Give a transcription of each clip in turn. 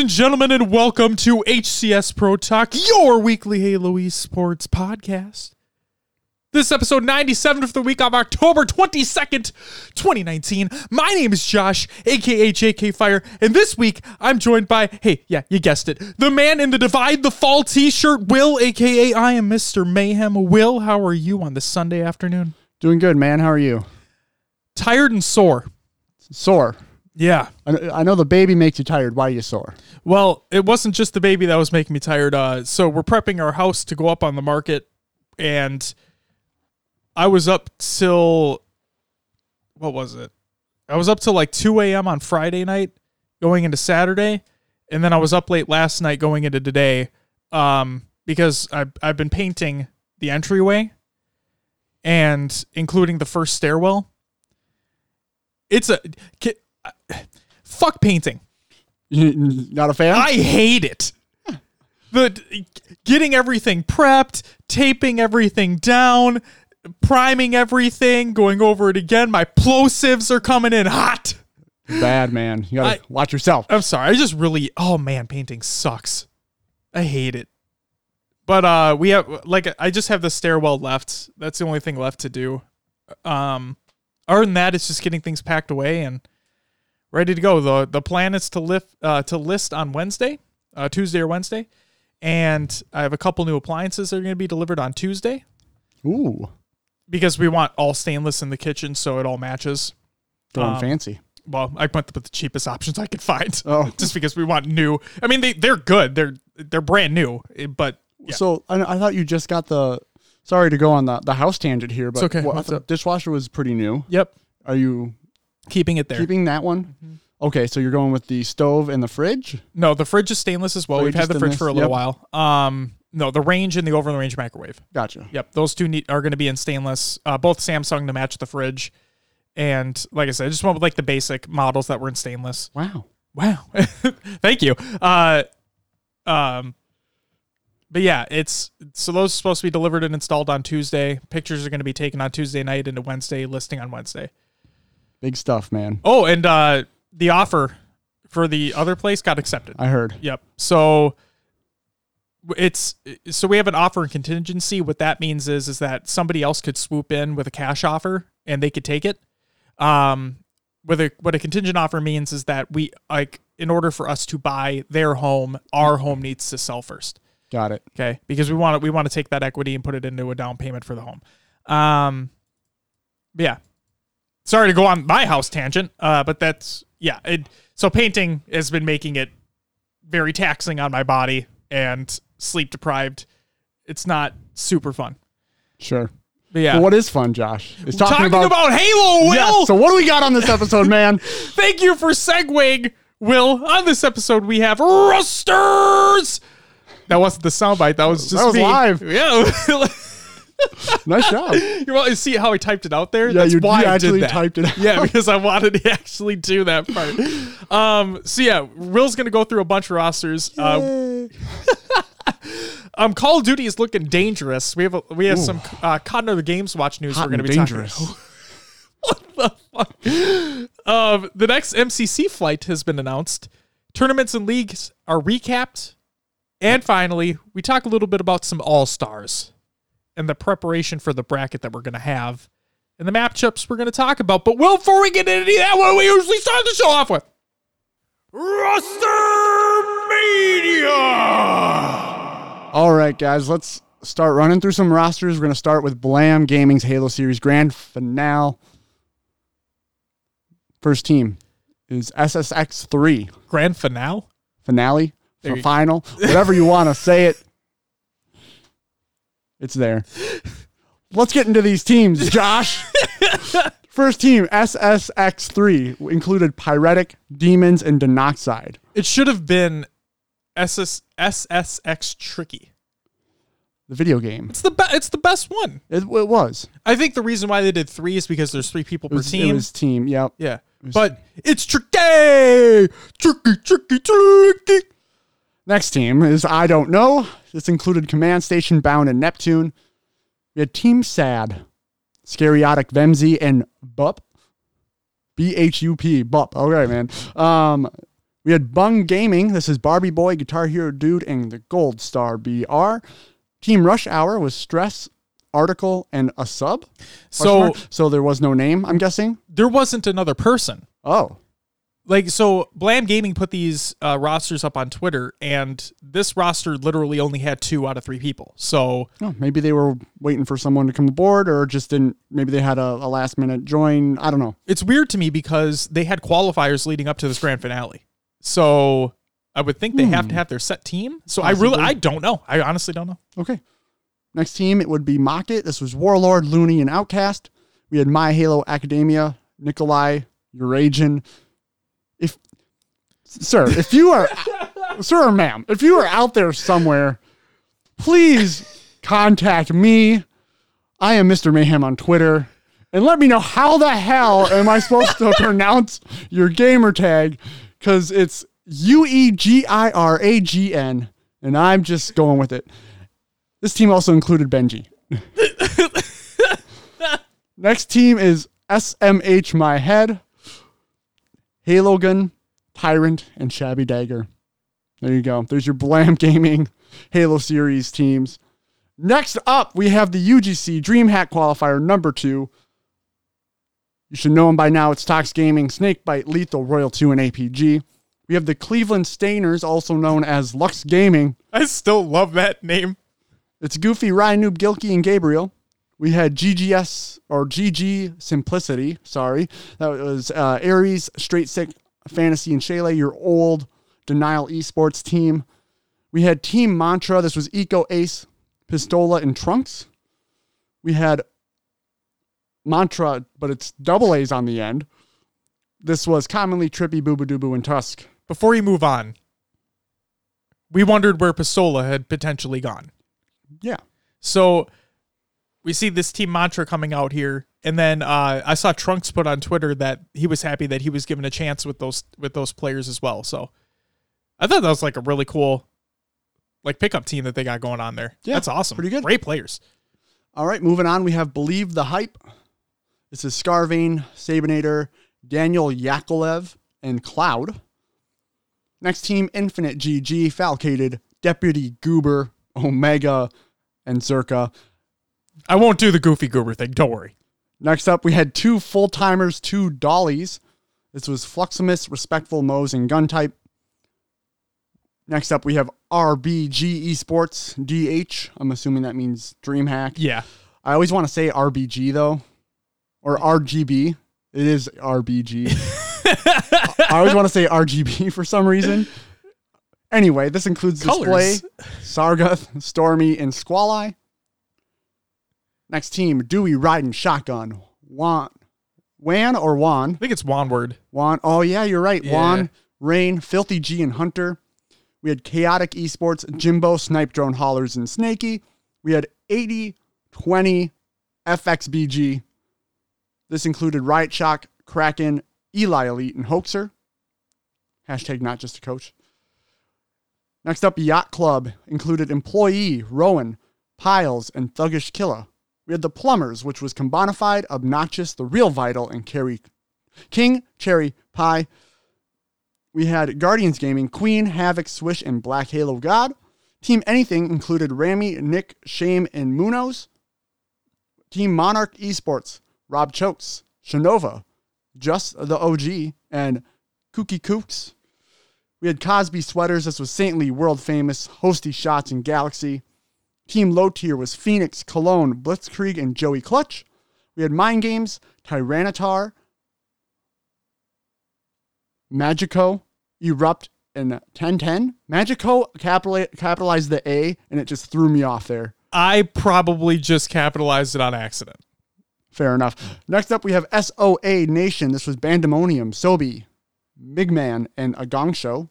And gentlemen, and welcome to HCS Pro Talk, your weekly Halo esports podcast. This is episode 97 of the week of October 22nd, 2019. My name is Josh, aka JK Fire, and this week I'm joined by, hey, yeah, you guessed it, the man in the Divide the Fall t shirt, Will, aka I am Mr. Mayhem. Will, how are you on this Sunday afternoon? Doing good, man. How are you? Tired and sore. Sore. Yeah. I, I know the baby makes you tired. Why are you sore? Well, it wasn't just the baby that was making me tired. Uh, so we're prepping our house to go up on the market, and I was up till what was it? I was up till like 2 a.m. on Friday night, going into Saturday, and then I was up late last night going into today, um, because I've I've been painting the entryway, and including the first stairwell. It's a fuck painting. Not a fan? I hate it. The getting everything prepped, taping everything down, priming everything, going over it again. My plosives are coming in hot. Bad man. You gotta I- watch yourself. I'm sorry. I just really oh man, painting sucks. I hate it. But uh we have like I just have the stairwell left. That's the only thing left to do. Um other than that it's just getting things packed away and ready to go. The the plan is to lift uh to list on Wednesday, uh Tuesday or Wednesday. And I have a couple new appliances that are going to be delivered on Tuesday Ooh, because we want all stainless in the kitchen so it all matches. going Um, fancy. Well, I went with the cheapest options I could find. Oh. just because we want new. I mean, they they're good. They're they're brand new, eh, but yeah. So I, I thought you just got the. Sorry to go on the, the house tangent here, but okay. what- I What's thought up? dishwasher was pretty new. Yep, Are you keeping it there. keeping that one? Mm-hmm. Okay, so you're going with the stove and the fridge. no, the fridge is stainless as well. Oh, We've had the fridge for a little while. Um, no, the range and the over the range microwave. Gotcha. Yep, those two need, are going to be in stainless. Uh, both Samsung to match the fridge, and like I said, I just went with like the basic models that were in stainless. Wow. Wow. Thank you. Uh um but yeah, it's so those are supposed to be delivered and installed on Tuesday. Pictures are going to be taken on Tuesday night into Wednesday, listing on Wednesday. Big stuff, man. Oh, and uh the offer for the other place got accepted. I heard. Yep. So it's so we have an offer and contingency. What that means is is that somebody else could swoop in with a cash offer and they could take it. Um, what a what a contingent offer means is that we like in order for us to buy their home, our home needs to sell first. Got it. Okay, because we want to we want to take that equity and put it into a down payment for the home. Um, yeah. Sorry to go on my house tangent, uh, but that's yeah. It, so painting has been making it very taxing on my body and sleep deprived. It's not super fun. Sure. But yeah, But what is fun, Josh? Is talking, about, Halo, Will. Yes, so what do we got on this episode, man? Thank you for segueing, Will. On this episode, we have rosters. That wasn't the soundbite. That was just That was me. live. Yeah. nice job. You want to see how I typed it out there? Yeah, That's you, why you I actually typed it out. Yeah, because I wanted to actually do that part. Um, so yeah, Will's gonna go through a bunch of rosters. Uh, um, Call of Duty is looking dangerous. We have a, we have some uh, Cotton of the Games Watch news Hot we're gonna be dangerous. talking. About. what the fuck? Um, the next MCC flight has been announced. Tournaments and leagues are recapped, and finally, we talk a little bit about some All Stars and the preparation for the bracket that we're gonna have and the matchups we're going to talk about. But Will, before we get into any of that, what do we usually start the show off with? Roster Media! All right, guys, let's start running through some rosters. We're going to start with Blam Gaming's Halo Series Grand Finale. First team is SSX3 Grand finale? Finale, for you- final, whatever you want to say it. It's there. Let's get into these teams, Josh. First team, SSX3, included Pyretic, Demons, and Denoxide. It should have been SS, SSX Tricky. The video game. It's the be- it's the best one. It, it was. I think the reason why they did three is because there's three people It was, per team. It was team. Yep. yeah, but it's tricky, tricky, tricky, tricky. Next team is I don't know. This included Command Station Bound and Neptune. We had Team Sad, Scariotic Vemzy, and Bup. B H U P, Bup. Right, man. Um, We had Bung Gaming. This is Barbie Boy, Guitar Hero Dude, and the Gold Star BR. Team Rush Hour was Stress, Article, and a sub. So so there was no name. I'm guessing. there wasn't another person. Oh, Like so, Blam Gaming put these uh, rosters up on Twitter, and this roster literally only had two out of three people. So Oh, maybe they were waiting for someone to come aboard, or just didn't. Maybe they had a, a last minute join. I don't know. it's weird to me because they had qualifiers leading up to this grand finale. So I would think they have to have their set team. So I really, I don't know. I honestly don't know. Okay. Next team, it would be Mock It. This was Warlord, Looney, and Outcast. We had My Halo Academia, Nikolai, Eurasian. Sir, if you are, sir or ma'am, if you are out there somewhere, please contact me. I am Mr. Mayhem on Twitter. And let me know how the hell am I supposed to pronounce your gamer tag? Because it's U E G I R A G N. And I'm just going with it. This team also included Benji. Next team is SMH My Head, Halo Gun, Tyrant, and Shabby Dagger. There you go. There's your Blam Gaming Halo Series teams. Next up, we have the UGC DreamHack qualifier number two. You should know them by now. It's Tox Gaming, Snakebite, Lethal, Royal 2, and APG. We have the Cleveland Stainers, also known as Lux Gaming. I still love that name. It's Goofy, RyaNoob, Gilkey, and Gabriel. We had GGS or GG Simplicity. Sorry, that was uh, Aries, Straight Sick, Fantasy, and Shayla. Your old Denial Esports team. We had Team Mantra. This was Eco Ace, Pistola, and Trunks. We had Mantra, but it's double A's on the end. This was commonly Trippy, Boobadoo, and Tusk. Before you move on, we wondered where Pistola had potentially gone. Yeah. So we see this team mantra coming out here, and then uh, I saw Trunks put on Twitter that he was happy that he was given a chance with those with those players as well. So I thought that was like a really cool like pickup team that they got going on there. Yeah, That's awesome. pretty good. Great players. All right, moving on. We have Believe the Hype. This is Scarvane, Sabinator, Daniel Yakolev, and Cloud. Next team, Infinite GG, Falcated, Deputy Goober, Omega, and Zerka. I won't do the goofy goober thing. Don't worry. Next up, we had two full timers, two dollies. This was Fluximus, Respectful Mose, and Gun Type. Next up, we have RBG Esports, DH. I'm assuming that means DreamHack. Yeah. I always want to say RBG though, or RGB. It is RBG. I always want to say RGB for some reason. Anyway, this includes Display, Colors. Sargoth, Stormy, and Squally. Next team, Dewey riding shotgun. Wan, Wan or Wan? I think it's Wanward. Juan. Oh yeah, you're right. Yeah. Juan, Rain, Filthy G, and Hunter. We had Chaotic Esports, Jimbo, Snipe Drone, Hollers, and Snaky. We had 80, 20, FXBG. This included Riot Shock, Kraken, Eli Elite, and Hoaxer. Hashtag not just a coach. Next up, Yacht Club included Employee, Rowan, Piles, and Thuggish Killa. We had the Plumbers, which was Combonified, Obnoxious, The Real Vital, and Carry King, Cherry, Pie. We had Guardians Gaming, Queen, Havoc, Swish, and Black Halo God. Team Anything included Rami, Nick, Shame, and Munoz. Team Monarch Esports, Rob Chokes, Shanova, Just the OG, and Kooky Kooks. We had Cosby Sweaters. This was Saintly, world famous, Hosty Shots, and Galaxy. Team Low Tier was Phoenix, Cologne, Blitzkrieg, and Joey Clutch. We had Mind Games, Tyranitar, Magico, Erupt, and 1010. Magico capitali- capitalized the A, and it just threw me off there. I probably just capitalized it on accident. Fair enough. Next up, we have SOA Nation. This was Bandemonium, Sobi, Migman, and a Gong Show.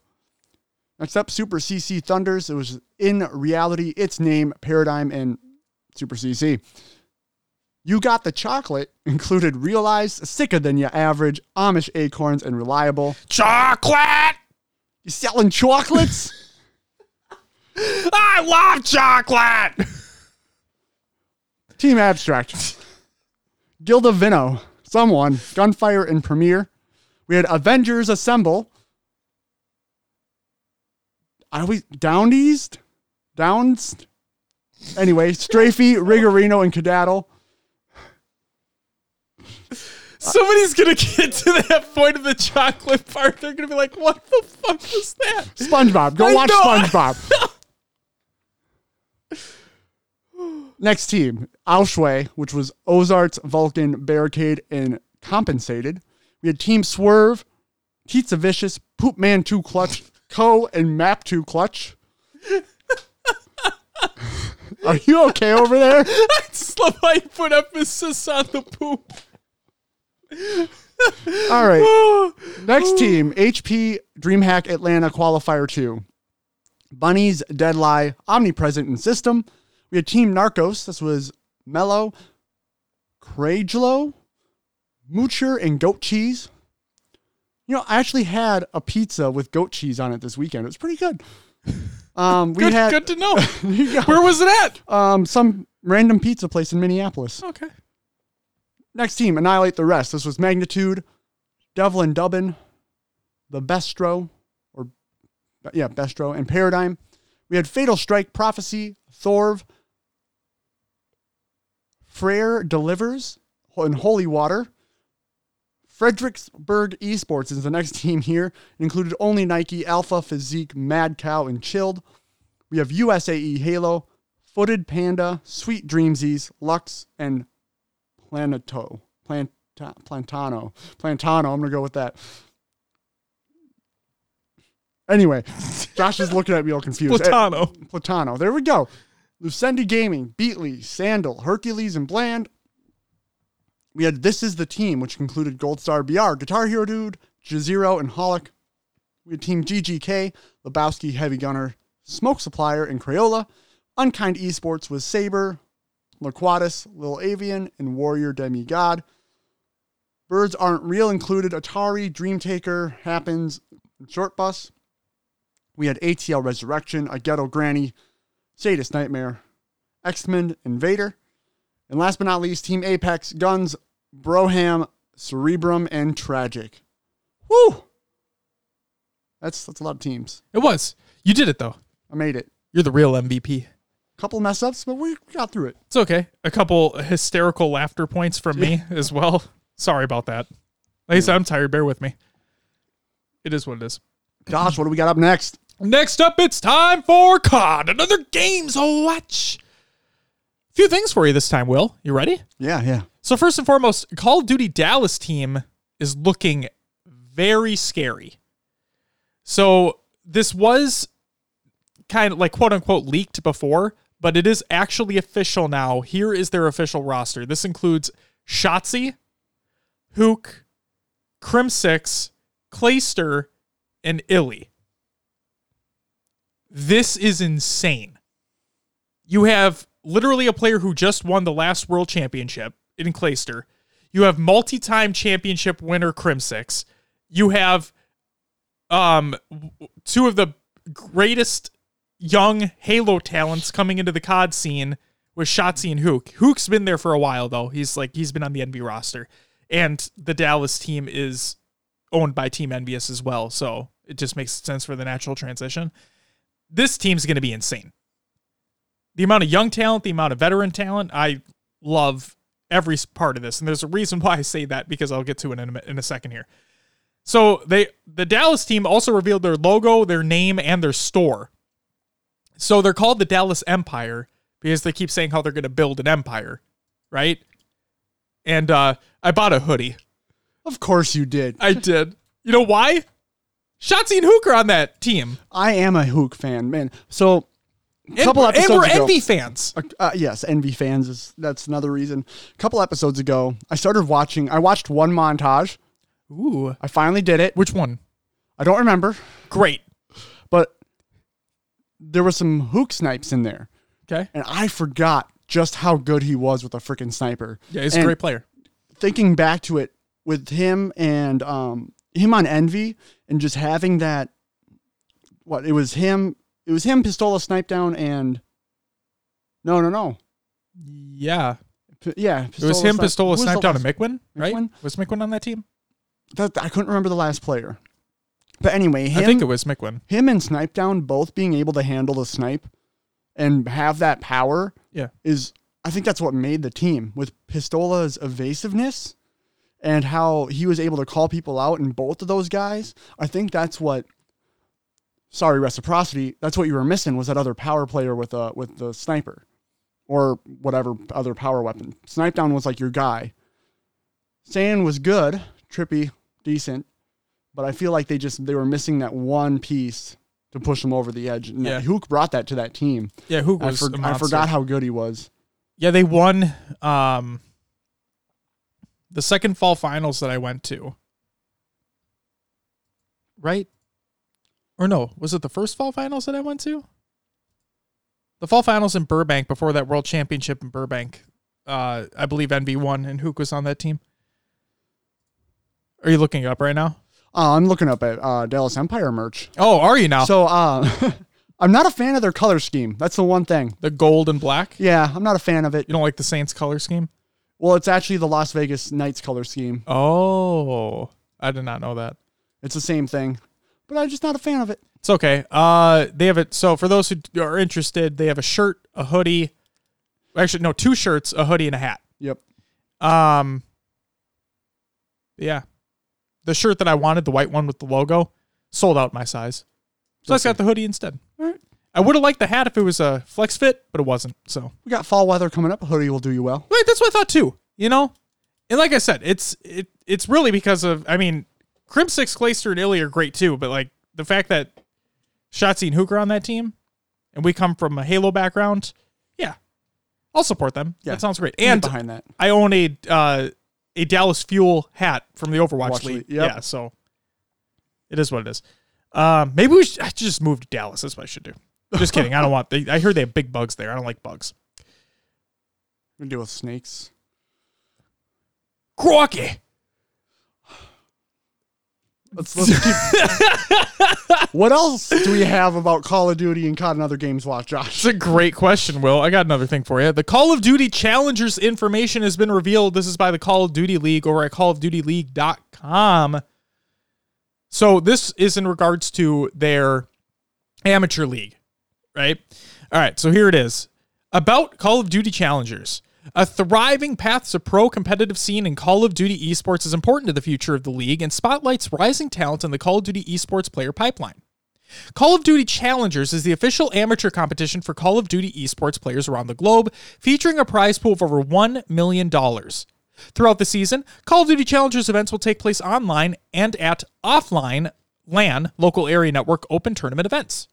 Next up, Super CC Thunders. It was in reality, its name, Paradigm, and Super CC. You Got the Chocolate included Realized, Sicker Than Your Average, Amish Acorns, and Reliable. Chocolate! You selling chocolates? I love chocolate! Team Abstract. Gilda Vino. Someone. Gunfire and Premiere. We had Avengers Assemble. I always down east, downs. Anyway, Strafey, Rigorino, and Cadaddle. Somebody's gonna get to that point of the chocolate part. They're gonna be like, "What the fuck was that?" SpongeBob. Go I watch know. SpongeBob. Next team, Auschway, which was Ozarts, Vulcan, Barricade, and Compensated. We had Team Swerve, Pizza Vicious, Poop Man 2 Clutch, Co, and Map 2 Clutch. Are you okay over there? I just love how you put emphasis on the poop. All right. Next team, HP DreamHack Atlanta Qualifier 2. Bunnies, Deadlie, Omnipresent, and System. We had Team Narcos. This was Mellow, Cragelo, Moocher, and Goat Cheese. You know, I actually had a pizza with goat cheese on it this weekend. It was pretty good. Um, we Good, had good to know. Where was it at? um, some random pizza place in Minneapolis. Okay. Next team, annihilate the rest. This was Magnitude, Devlin Dubbin, the Bestro, or yeah, Bestro, and Paradigm. We had Fatal Strike, Prophecy, Thorv, Frere Delivers, and Holy Water. Fredericksburg Esports is the next team here. It included only Nike, Alpha, Physique, Mad Cow, and Chilled. We have USAE Halo, Footed Panda, Sweet Dreamsies, Lux, and Planeto. Planta, Plantano. Plantano. I'm going to go with that. Anyway, Josh is looking at me all confused. Eh, Platano. Platano. There we go. Lucendi Gaming, Beatley, Sandal, Hercules, and Bland. We had This Is the Team, which included Gold Star BR, Guitar Hero Dude, Jazero, and Holic. We had Team GGK, Lebowski, Heavy Gunner, Smoke Supplier, and Crayola. Unkind Esports was Saber, Laquatus, Lil Avian, and Warrior Demigod. Birds Aren't Real included Atari, Dreamtaker, Happens, and Short Bus. We had ATL Resurrection, A Ghetto Granny, Sadist Nightmare, X-Men, Invader. And last but not least, Team Apex, Guns, Broham, Cerebrum, and Tragic. Woo! That's that's a lot of teams. It was. You did it though. I made it. You're the real MVP. A couple mess ups, but we got through it. It's okay. A couple hysterical laughter points from me as well. Sorry about that. Like I said, I'm tired. Bear with me. It is what it is. Josh, what do we got up next? Next up, it's time for COD, another games watch. Few things for you this time, Will. You ready? Yeah, yeah. So first and foremost, Call of Duty Dallas team is looking very scary. So this was kind of like quote unquote leaked before, but it is actually official now. Here is their official roster. This includes Shotzzy, Huke, Crimsix, Clayster, and iLLeY. This is insane. You have literally a player who just won the last world championship in Clayster. You have multi-time championship winner Crimsix. You have um two of the greatest young Halo talents coming into the COD scene with Shotzzy and Huke. Huke's been there for a while though. He's like he's been on the NV roster. And the Dallas team is owned by Team Envious as well. So it just makes sense for the natural transition. This team's going to be insane. The amount of young talent, the amount of veteran talent, I love every part of this. And there's a reason why I say that because I'll get to it in a, in a second here. So they the Dallas team also revealed their logo, their name, and their store. So they're called the Dallas Empire because they keep saying how they're going to build an empire, right? And uh, I bought a hoodie. Of course you did. I did. You know why? Shotzzy and Huke are on that team. I am a Huke fan, man. So a couple and episodes we're ago, Envy fans. Uh, uh, yes, Envy fans is that's another reason. A couple episodes ago, I started watching. I watched one montage. Ooh. I finally did it. Which one? I don't remember, Great. but there were some Huke snipes in there, Okay. and I forgot just how good he was with a freaking sniper. Yeah, he's a great player. Thinking back to it with him and um, him on Envy, and just having that. What it was him. It was him. Pistola snipe down and. No, no, no. Yeah. P- yeah, It was him, snipe- Pistola who was the sniped out of last- Mikwen, right? Mikwen? Was Mikwen on that team? That, I couldn't remember the last player. But anyway, him, I think it was Micklin. him and Snipedown both being able to handle the snipe and have that power Yeah. is I think that's what made the team with Pistola's evasiveness and how he was able to call people out in both of those guys. I think that's what sorry reciprocity, that's what you were missing was that other power player with uh with the sniper or whatever other power weapon. Snipedown was like your guy. Sand was good, trippy, decent, but I feel like they just they were missing that one piece to push them over the edge. And Yeah. Huke brought that to that team. Yeah, who I, was? for- a I forgot how good he was. Yeah, they won um the second fall finals that I went to. Right? Or no, was it the first fall finals that I went to? The fall finals in Burbank before that world championship in Burbank. Uh I believe NV won and Huke was on that team. Are you looking it up right now? Uh, I'm looking up at uh, Dallas Empire merch. Oh, are you now? So uh, I'm not a fan of their color scheme. That's the one thing. the gold and black? Yeah, I'm not a fan of it. You don't like the Saints color scheme? Well, it's actually the Las Vegas Knights color scheme. Oh, I did not know that. It's the same thing, but I'm just not a fan of it. It's okay. Uh, they have it. So for those who are interested, they have a shirt, a hoodie. Actually, no, two shirts, a hoodie, and a hat. Yep. Um, yeah, the shirt that I wanted, the white one with the logo, sold out my size. So I just got the hoodie instead. Alright. I would have liked the hat if it was a flex fit, but it wasn't. So We got fall weather coming up. A hoodie will do you well. Right, that's what I thought too. You know, and like I said, it's it it's really because of I mean, Crimsix, Clayster, and iLLeY are great too, but like the fact that Shotzzy and Hooker on that team, and we come from a Halo background, yeah, I'll support them. Yeah. that sounds great. Get And behind that. I own a uh, a Dallas Fuel hat from the Overwatch Watch League. League, yep. Yeah, so it is what it is. Um, maybe we should I should just move to Dallas. That's what I should do. Just kidding. I don't want. They, I heard they have big bugs there. I don't like bugs. We deal with snakes. Crocky. Let's, let's keep. what else do we have about Call of Duty and COD and other games watch, Josh? It's a great question, Will. I got another thing for you. The Call of Duty Challengers information has been revealed. This is by the Call of Duty League over at callofdutyleague.com. So this is in regards to their amateur league, right? All right, so here it is. About Call of Duty Challengers. A thriving path to pro competitive scene in Call of Duty esports is important to the future of the league and spotlights rising talent in the Call of Duty esports player pipeline. Call of Duty Challengers is the official amateur competition for Call of Duty esports players around the globe, featuring a prize pool of over $1 million. Throughout the season, Call of Duty Challengers events will take place online and at offline LAN, local area network open tournament events.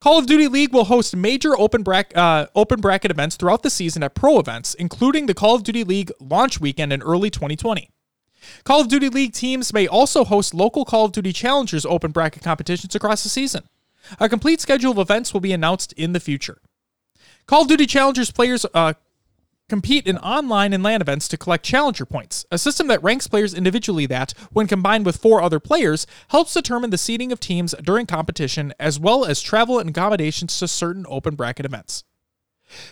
Call of Duty League will host major open, brack, uh, open bracket events throughout the season at pro events, including the Call of Duty League launch weekend in early 2020. Call of Duty League teams may also host local Call of Duty Challengers open bracket competitions across the season. A complete schedule of events will be announced in the future. Call of Duty Challengers players uh, compete in online and LAN events to collect Challenger points, a system that ranks players individually that, when combined with four other players, helps determine the seeding of teams during competition as well as travel and accommodations to certain open bracket events.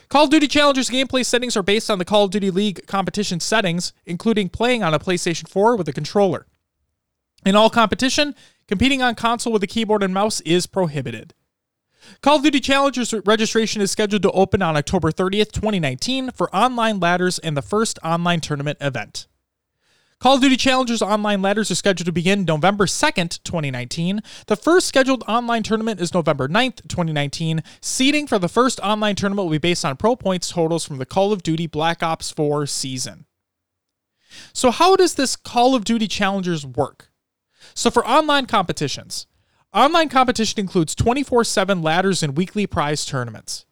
Call of Duty Challengers gameplay settings are based on the Call of Duty League competition settings, including playing on a PlayStation 4 with a controller. In all competition, competing on console with a keyboard and mouse is prohibited. Call of Duty Challengers registration is scheduled to open on October 30th, 2019 for online ladders and the first online tournament event. Call of Duty Challengers online ladders are scheduled to begin November 2nd, 2019. The first scheduled online tournament is November 9th, 2019. Seeding for the first online tournament will be based on pro points totals from the Call of Duty Black Ops 4 season. So, how does this Call of Duty Challengers work? So, for online competitions, online competition includes 24 7 ladders and weekly prize tournaments.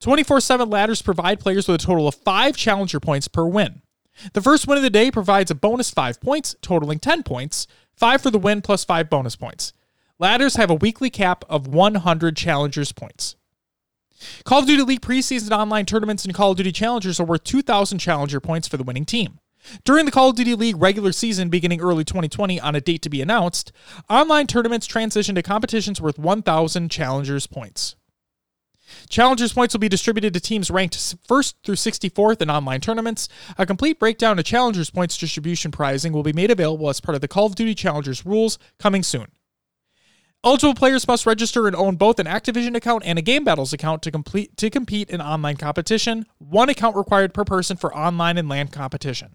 24 7 ladders provide players with a total of 5 challenger points per win. The first win of the day provides a bonus 5 points, totaling 10 points, 5 for the win plus 5 bonus points. Ladders have a weekly cap of 100 challengers points. Call of Duty League preseason online tournaments and Call of Duty Challengers are worth 2,000 challenger points for the winning team. During the Call of Duty League regular season beginning early 2020 on a date to be announced, online tournaments transition to competitions worth 1,000 challengers points. Challengers points will be distributed to teams ranked 1st through 64th in online tournaments. A complete breakdown of Challengers points distribution pricing will be made available as part of the Call of Duty Challengers rules coming soon. Eligible players must register and own both an Activision account and a Game Battles account to complete to compete in online competition. One account required per person for online and LAN competition.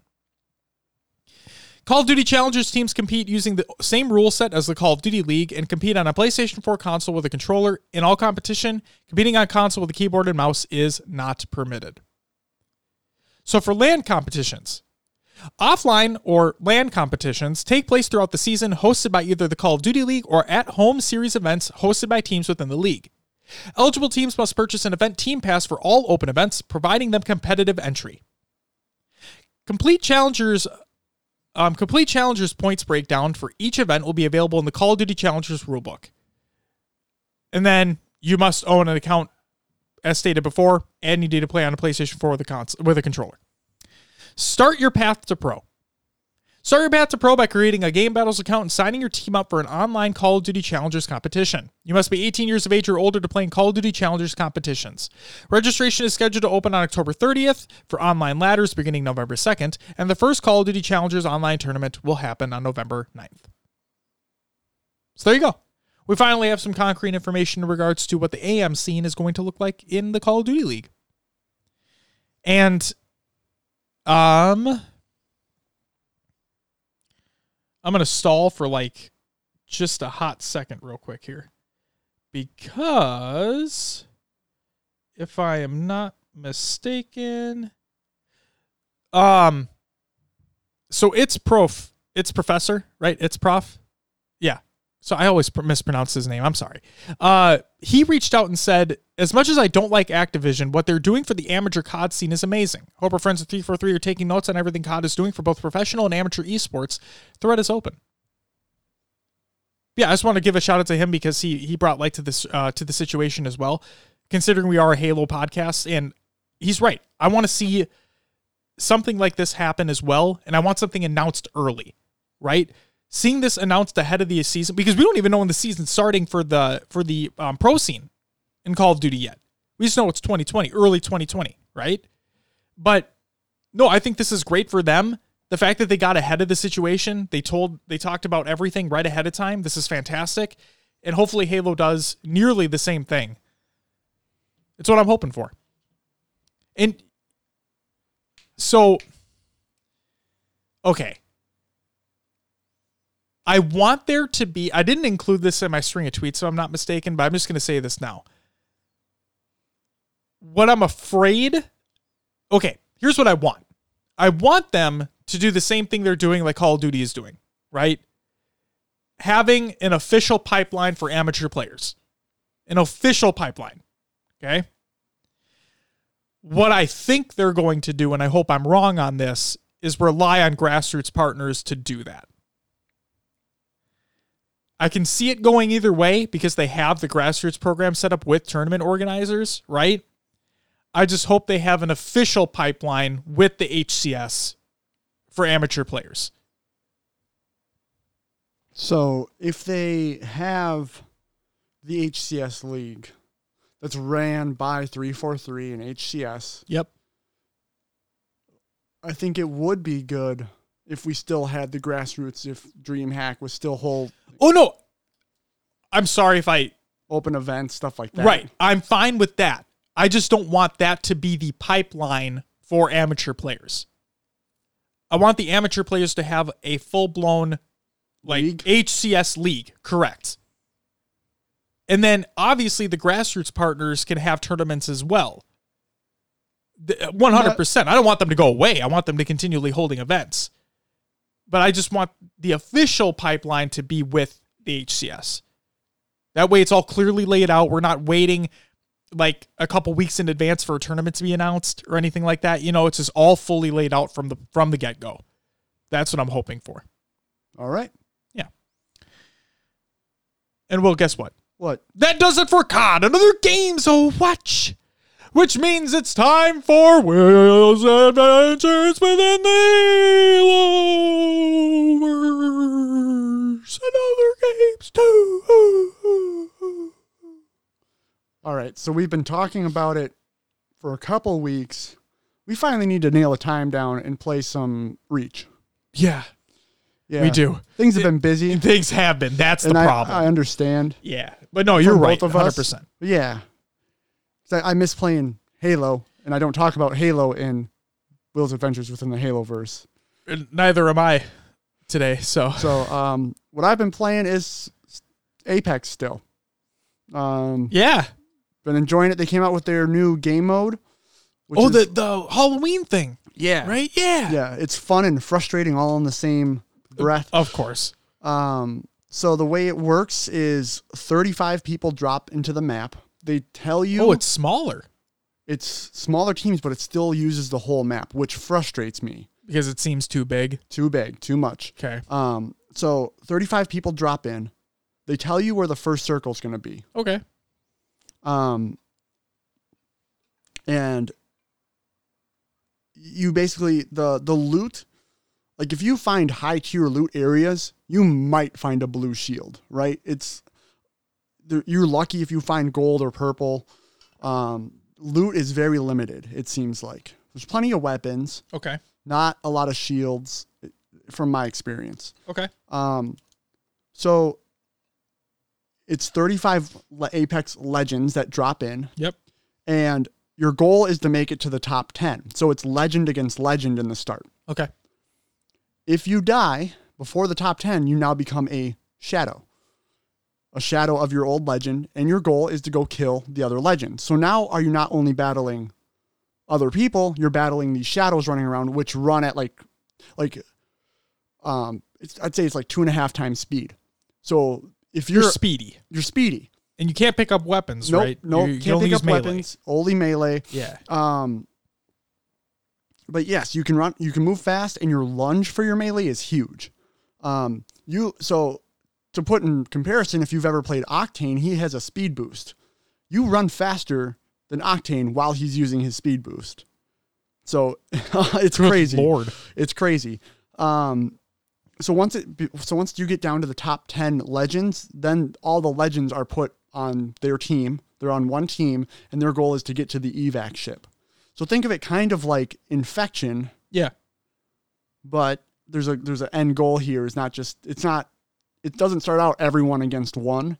Call of Duty Challengers teams compete using the same rule set as the Call of Duty League and compete on a PlayStation 4 console with a controller. In all competition, competing on console with a keyboard and mouse is not permitted. So for LAN competitions, offline or LAN competitions take place throughout the season hosted by either the Call of Duty League or at home series events hosted by teams within the league. Eligible teams must purchase an event team pass for all open events, providing them competitive entry. Complete challengers um, complete challengers points breakdown for each event will be available in the Call of Duty Challengers rulebook. And then you must own an account, as stated before, and you need to play on a PlayStation 4 with a, cons- with a controller. Start your path to pro. Start your path to pro by creating a Game Battles account and signing your team up for an online Call of Duty Challengers competition. You must be 18 years of age or older to play in Call of Duty Challengers competitions. Registration is scheduled to open on October 30th for online ladders beginning November 2nd, and the first Call of Duty Challengers online tournament will happen on November 9th. So there you go. We finally have some concrete information in regards to what the AM scene is going to look like in the Call of Duty League. And um I'm going to stall for like just a hot second, real quick here. Because if I am not mistaken, um, so it's prof, it's professor, right? It's prof. Yeah. So I always mispronounce his name. I'm sorry. Uh, he reached out and said, as much as I don't like Activision, what they're doing for the amateur COD scene is amazing. Hope our friends at 343 are taking notes on everything COD is doing for both professional and amateur esports. Thread is open. Yeah, I just want to give a shout out to him because he he brought light to this uh, to the situation as well. Considering we are a Halo podcast, and he's right. I want to see something like this happen as well, and I want something announced early, right? Seeing this announced ahead of the season because we don't even know when the season's starting for the for the um, pro scene in Call of Duty yet. We just know it's 2020, early 2020, right? But no, I think this is great for them. The fact that they got ahead of the situation, they told they talked about everything right ahead of time. This is fantastic. And hopefully Halo does nearly the same thing. It's what I'm hoping for. And so okay, I want there to be, I didn't include this in my string of tweets, so I'm not mistaken, but I'm just going to say this now. What I'm afraid, okay, here's what I want I want them to do the same thing they're doing, like Call of Duty is doing, right? Having an official pipeline for amateur players, an official pipeline, okay? What I think they're going to do, and I hope I'm wrong on this, is rely on grassroots partners to do that. I can see it going either way because they have the grassroots program set up with tournament organizers, right? I just hope they have an official pipeline with the HCS for amateur players. So if they have the HCS league that's ran by 343 and HCS. Yep. I think it would be good if we still had the grassroots, if DreamHack was still whole Oh no. I'm sorry if I open events, stuff like that. Right. I'm fine with that. I just don't want that to be the pipeline for amateur players. I want the amateur players to have a full blown like league? HCS league, correct. And then obviously the grassroots partners can have tournaments as well. 100%. Uh, I don't want them to go away. I want them to continually holding events but I just want the official pipeline to be with the HCS. That way it's all clearly laid out. We're not waiting like a couple weeks in advance for a tournament to be announced or anything like that. You know, it's just all fully laid out from the from the get-go. That's what I'm hoping for. All right. Yeah. And well, guess what? What? That does it for COD. Another game, so watch which means it's time for Will's Adventures Within the Lowers and other games too. All right, so we've been talking about it for a couple weeks. We finally need to nail a time down and play some Reach. Yeah. Yeah. We do. Things have been busy, Things have been. That's the I, problem. I understand. yeah. But no, you're from right. both of us. 100%. But yeah, 'Cause I, miss playing Halo, and I don't talk about Halo in Will's Adventures within the Halo verse. And neither am I today. So, So, um, what I've been playing is Apex still. Um, yeah. been enjoying it. They came out with their new game mode. Oh, is, the, the Halloween thing, yeah, right? Yeah. yeah. It's fun and frustrating all in the same breath. Of course. Um, so the way it works is 35 people drop into the map. They tell you Oh, it's smaller it's smaller teams, but it still uses the whole map, which frustrates me. because it seems too big. Too big, too much. Okay. Um, so 35 people drop in. They tell you where the first circle is going to be. Okay. Um, and you basically the the loot, like if you find high tier loot areas, you might find a blue shield, right? It's you're lucky if you find gold or purple. Um, loot is very limited. It seems like there's plenty of weapons, Okay. not a lot of shields, from my experience. Okay. Um, so it's 35 le- Apex Legends that drop in, Yep. and your goal is to make it to the top 10. So it's legend against legend in the start. Okay. If you die before the top 10, you now become a shadow, a shadow of your old legend, and your goal is to go kill the other legend. So now are you not only battling other people, you're battling these shadows running around, which run at like, like, um, it's, I'd say it's like two and a half times speed. So if You're, you're speedy you're speedy, and you can't pick up weapons, nope, right? nope, You- you can't pick up melee. weapons, only melee. Yeah. Um, but yes, you can run, you can move fast, and your lunge for your melee is huge. Um, you so to put in comparison, if you've ever played Octane, he has a speed boost. You run faster than Octane while he's using his speed boost. So it's Good crazy. Lord. It's crazy. Um, so once it so once you get down to the top 10 legends, then all the legends are put on their team. They're on one team and their goal is to get to the evac ship. So think of it kind of like infection, Yeah. but there's a there's an end goal here. It's not just it's not it doesn't start out everyone against one.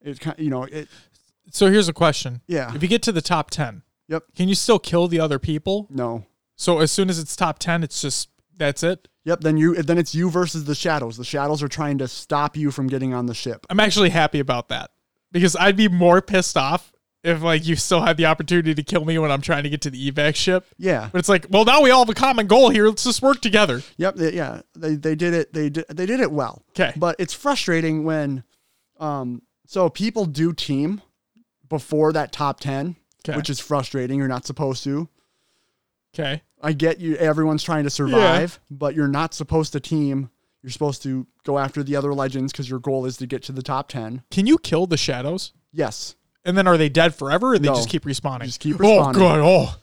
It kind you know, it So here's a question. yeah. If you get to the top 10, Yep. can you still kill the other people? No. So as soon as it's top 10, it's just, that's it? Yep, then you then it's you versus the shadows. The shadows are trying to stop you from getting on the ship. I'm actually happy about that because I'd be more pissed off if like you still had the opportunity to kill me when I'm trying to get to the evac ship. Yeah. But it's like, well, now we all have a common goal here. Let's just work together. Yep. They, yeah. They they did it. They did they did it well. Okay. But it's frustrating when, um, so people do team before that top ten, Okay. which is frustrating. You're not supposed to. Okay. I get you. Everyone's trying to survive, but you're not supposed to team. You're supposed to go after the other legends because your goal is to get to the top ten. Can you kill the shadows? Yes. And then are they dead forever or they No. just keep respawning? Just keep Oh. God. Oh.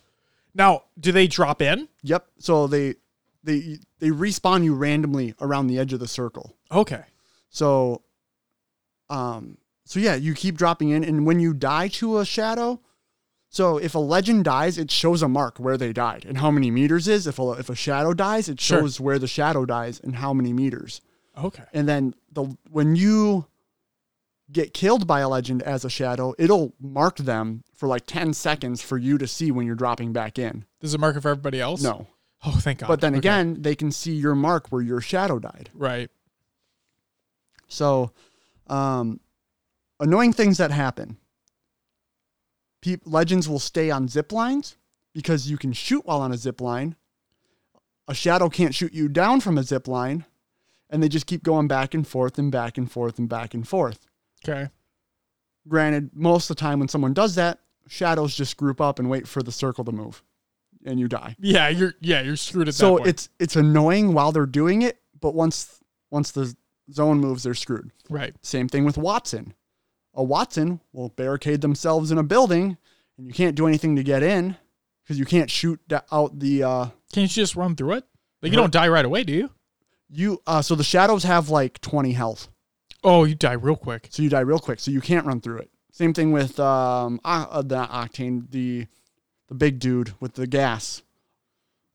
Now, do they drop in? Yep. So they they they respawn you randomly around the edge of the circle. Okay. So, um, so yeah, you keep dropping in, and when you die to a shadow, so if a legend dies, it shows a mark where they died and how many meters is. If a if a shadow dies, it Sure. shows where the shadow dies and how many meters. Okay. And then the when you get killed by a legend as a shadow, it'll mark them for like ten seconds for you to see when you're dropping back in. Does it mark it for everybody else? No, Oh, thank God. but then Okay. again, they can see your mark where your shadow died. Right. So, um, annoying things that happen. Peop legends will stay on zip lines because you can shoot while on a zip line. A shadow can't shoot you down from a zip line, and they just keep going back and forth and back and forth and back and forth. Okay. Granted, most of the time when someone does that, shadows just group up and wait for the circle to move, and you die. Yeah, you're yeah, you're screwed at So that point. it's it's annoying while they're doing it, but once once the zone moves, they're screwed. right. Same thing with Wattson. A Wattson will barricade themselves in a building, and you can't do anything to get in because you can't shoot da- out the. Uh, Can't you just run through it? Like you don't die right away, do you? you uh, so the shadows have like twenty health, Oh, you die real quick. so you die real quick. So you can't run through it. Same thing with um, uh, the octane, the the big dude with the gas.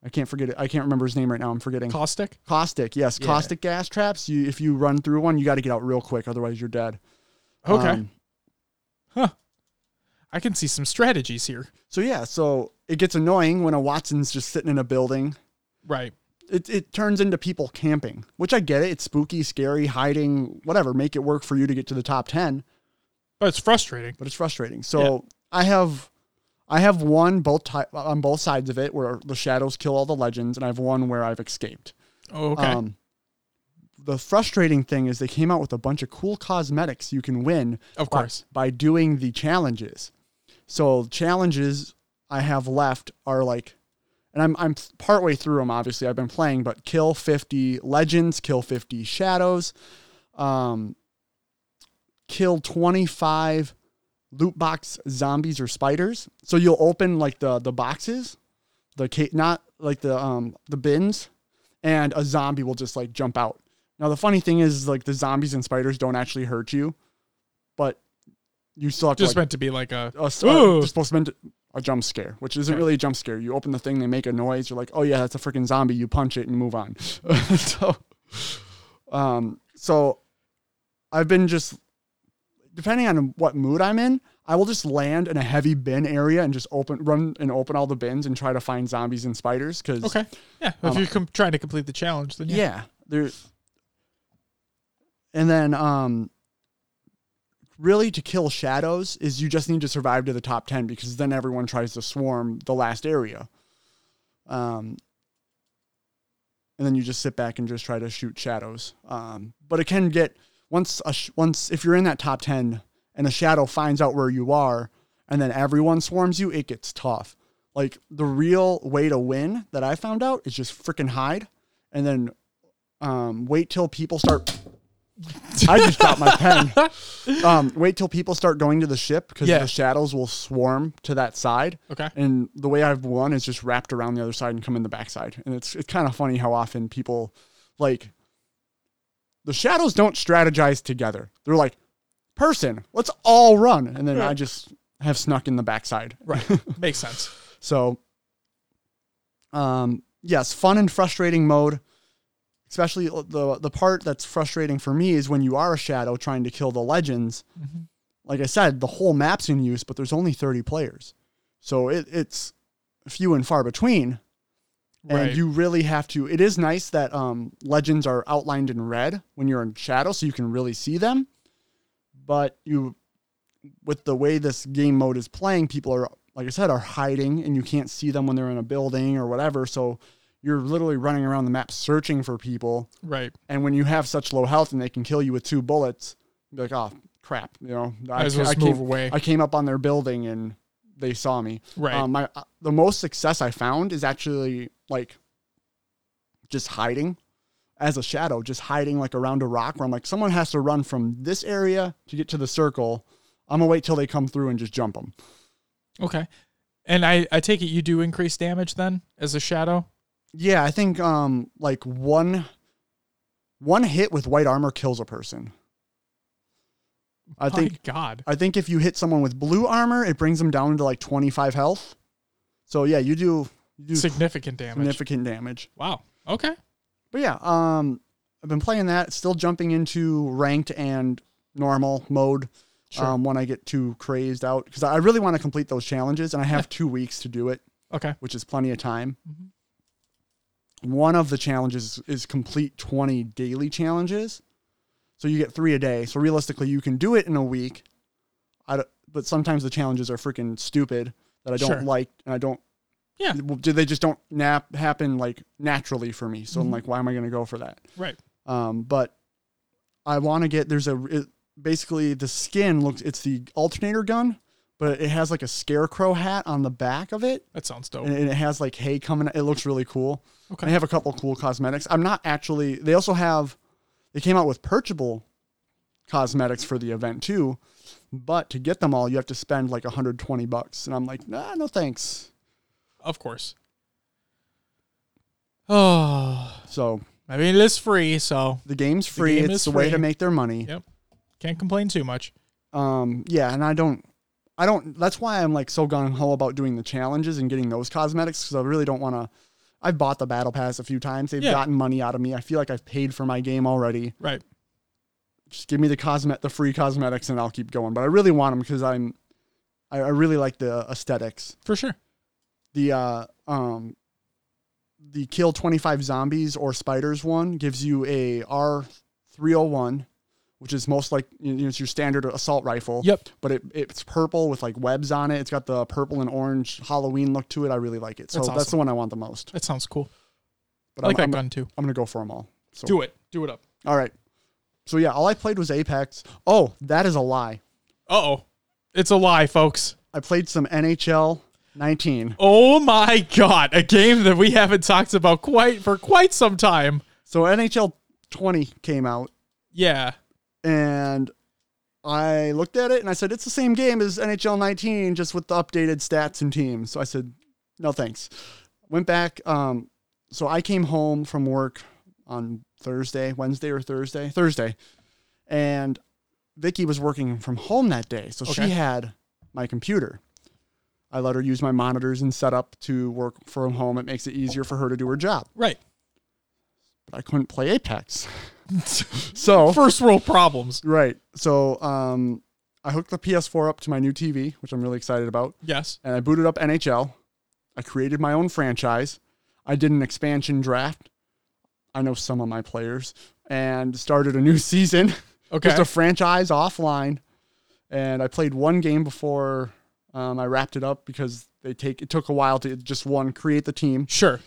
I can't forget it. I can't remember his name right now. I'm forgetting. Caustic. Caustic, yes, Yeah. caustic gas traps. You if you run through one, you got to get out real quick, otherwise you're dead. Okay. Um, I can see some strategies here. so yeah, so it gets annoying when a Wattson's just sitting in a building. Right. It it turns into people camping, which I get it. It's spooky, scary, hiding, whatever. Make it work for you to get to the top ten, But it's frustrating. but it's frustrating. So I have. I have one both ti on both sides of it where the shadows kill all the legends, and I have one where I've escaped. Oh, okay. Um, the frustrating thing is they came out with a bunch of cool cosmetics you can win of by- course. by, doing the challenges. So challenges I have left are like, and I'm I'm partway through them. Obviously, I've been playing, but kill 50 legends, kill 50 shadows, um, kill 25 loot box zombies or spiders. So you'll open like the the boxes, the ca- not like the um the bins, and a zombie will just like jump out. Now the funny thing is like the zombies and spiders don't actually hurt you, but you still have to Just like, meant to be like a, Ooh. uh, just supposed to meant to- a jump scare, which isn't really a jump scare. You open the thing, they make a noise. You're like, oh yeah, that's a freaking zombie. You punch it and move on. so, um, so I've been just depending on what mood I'm in, I will just land in a heavy bin area and just open, run and open all the bins and try to find zombies and spiders. Because Okay. Yeah. If Um, you're com- trying to complete the challenge, then yeah. yeah, there. And then, um, really to kill shadows is you just need to survive to the top ten because then everyone tries to swarm the last area. Um, and then you just sit back and just try to shoot shadows. Um, but it can get once a sh- once if you're in that top ten and a shadow finds out where you are, and then everyone swarms you, it gets tough. Like the real way to win that I found out is just freaking hide, and then um, wait till people start. I just dropped my pen. Um, wait till people start going to the ship because Yeah. the shadows will swarm to that side. Okay. And the way I've won is just wrapped around the other side and come in the backside. And it's it's kind of funny how often people like the shadows don't strategize together. They're like, person, let's all run. And then I just have snuck in the backside. Right. Makes sense. So um yes, fun and frustrating mode. Especially the the part that's frustrating for me is when you are a shadow trying to kill the legends. Mhm. Like I said, the whole map's in use, but there's only 30 players. So it, it's few and far between. And you really have to it is nice that um legends are outlined in red when you're in shadow so you can really see them. But you with the way this game mode is playing, people are like I said, are hiding and you can't see them when they're in a building or whatever. So you're literally running around the map searching for people. Right. And when you have such low health and they can kill you with two bullets, be like, oh crap, you know, I I just move came, away. I came up on their building and they saw me. right. Um, my uh, the most success I found is actually like just hiding as a shadow, just hiding like around a rock where I'm like, someone has to run from this area to get to the circle. I'm gonna wait till they come through and just jump them. okay. And I, I take it you do increase damage then as a shadow? Yeah, I think um like one one hit with white armor kills a person. I My think God. I think if you hit someone with blue armor, it brings them down to like 25 health. So yeah, you do you do Significant damage. significant damage. Wow. Okay. But yeah, um, I've been playing that. Still jumping into ranked and normal mode Sure. um, when I get too crazed out because I really want to complete those challenges, and I have two weeks to do it, okay. which is plenty of time. Mhm. One of the challenges is complete 20 daily challenges, so you get three a day. So realistically, you can do it in a week. I don't, but sometimes the challenges are freaking stupid that I don't Sure. like, and I don't. Yeah. They just don't nap happen like naturally for me. So I'm Mhm. like, why am I going to go for that? Right. Um, but I want to get there's a it, basically the skin looks it's the alternator gun, but it has like a scarecrow hat on the back of it, That sounds dope. and, it has like hay coming. It looks really cool. Okay. They have a couple cool cosmetics. I'm not actually. They also have. They came out with purchasable cosmetics for the event too, but to get them all, you have to spend like 120 bucks, and I'm like, nah, no thanks. Of course. Oh, So I mean, it is free, so the game's free. game it's the way to make their money. Yep. can't complain too much. Um, yeah, and I don't, I don't. That's why I'm like so gung ho about doing the challenges and getting those cosmetics because I really don't want to. I've bought the battle pass a few times. They've Yeah. gotten money out of me. I feel like I've paid for my game already. Right. Just give me the cosmet, the free cosmetics, and I'll keep going. But I really want them because I'm, I, I really like the aesthetics. For sure. The uh um, the kill twenty five zombies or spiders one gives you a R three hundred one, which is most like you know, it's your standard assault rifle. Yep. But it, it's purple with like webs on it. It's got the purple and orange Halloween look to it. I really like it. So That's that's, the one I want the most. That sounds cool. But I like I'm, that I'm, gun too. I'm gonna go for them all. So Do it. Do it up. all right. So yeah, all I played was Apex. Oh, that is a lie. Uh oh. It's a lie, folks. I played some NHL 19. Oh my god. A game that we haven't talked about quite for quite some time. So NHL 20 came out, Yeah. And I looked at it and I said it's the same game as NHL 19, just with the updated stats and teams. So I said no thanks. Went back. Um, so I came home from work on Thursday, Wednesday or Thursday, Thursday, and Vicky was working from home that day, so Okay. she had my computer. I let her use my monitors and set up to work from home. It makes it easier for her to do her job. Right. But I couldn't play Apex. so First world problems. right. So um I hooked the PS4 up to my new TV, which I'm really excited about, Yes. and I booted up NHL. I created my own franchise. I did an expansion draft. I know some of my players and started a new season. Okay. Just a franchise offline. And I played one game before um, I wrapped it up because they take it took a while to just one create the team. sure.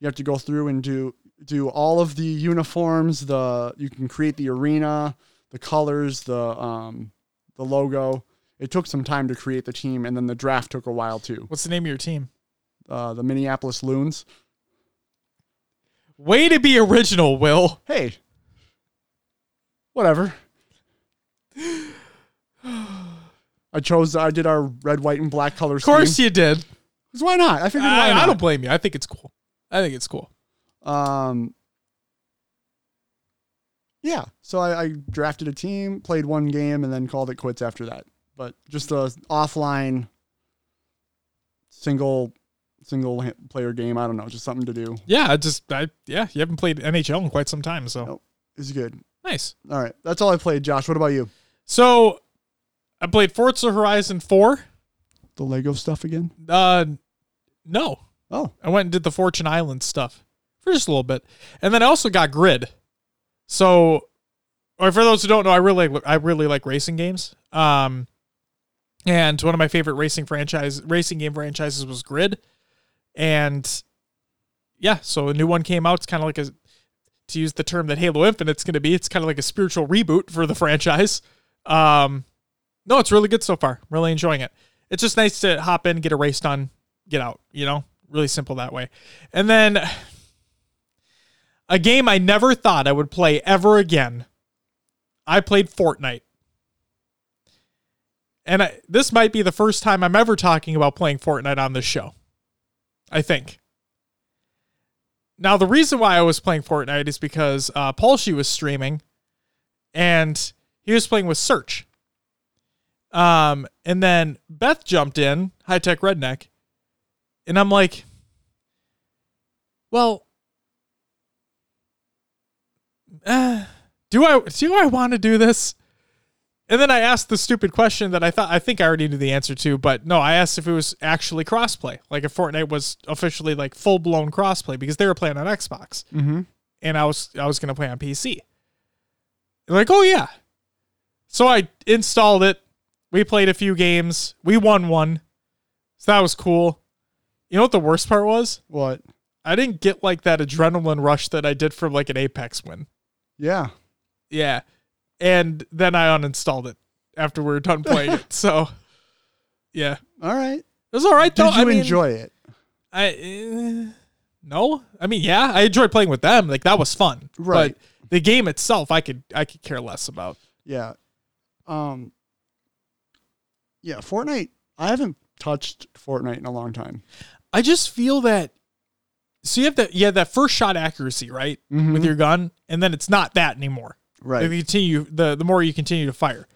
You have to go through and do do all of the uniforms. The you can create the arena, the colors, the um, the logo. It took some time to create the team, and then the draft took a while too. What's the name of your team? Uh, the Minneapolis Loons. Way to be original, Will. Hey, whatever. I chose. I did our red, white, and black colors. Of course scheme. you did. 'Cause why not? I figured why I, not. I don't blame you. I think it's cool. I think it's cool. Um, yeah. So I, I drafted a team, played one game, and then called it quits after that. But just a offline, single, single player game. I don't know, just something to do. Yeah, I just I yeah, you haven't played NHL in quite some time, so Nope. It's good. nice. All right, that's all I played. Josh, what about you? So I played Forza Horizon 4. The Lego stuff again? Uh no. Oh, I went and did the Fortune Island stuff for just a little bit. And then I also got Grid. So or for those who don't know, I really like I really like racing games. Um and one of my favorite racing franchise racing game franchises was Grid. And yeah, so a new one came out. It's kind of like a to use the term that Halo Infinite's going to be, it's kind of like a spiritual reboot for the franchise. Um no, it's really good so far. Really enjoying it. It's just nice to hop in, get a race done, get out, you know? Really simple that way. And then a game I never thought I would play ever again. I played Fortnite. And I, this might be the first time I'm ever talking about playing Fortnite on this show. I think. Now, the reason why I was playing Fortnite is because uh, She was streaming and he was playing with Search. Um, and then Beth jumped in, high tech redneck, and I'm like, well, uh, do I do I want to do this? And then I asked the stupid question that I thought I think I already knew the answer to, but no, I asked if it was actually crossplay, like if Fortnite was officially like full blown crossplay because they were playing on Xbox mm-hmm. and I was I was gonna play on PC. They're like, oh yeah. So I installed it. We played a few games. We won one. So that was cool. You know what the worst part was? What? I didn't get like that adrenaline rush that I did from like an Apex win. Yeah. Yeah. And then I uninstalled it after we were done playing it. So yeah. All right. It was all right Did though. you I mean, enjoy it? I uh, no. I mean, yeah, I enjoyed playing with them. Like that was fun. Right. But the game itself, I could I could care less about. Yeah. Um. Yeah, Fortnite. I haven't touched Fortnite in a long time. I just feel that. So you have that you have that first shot accuracy, right, Mhm. with your gun, and then it's not that anymore. Right. The continue the the more you continue to fire.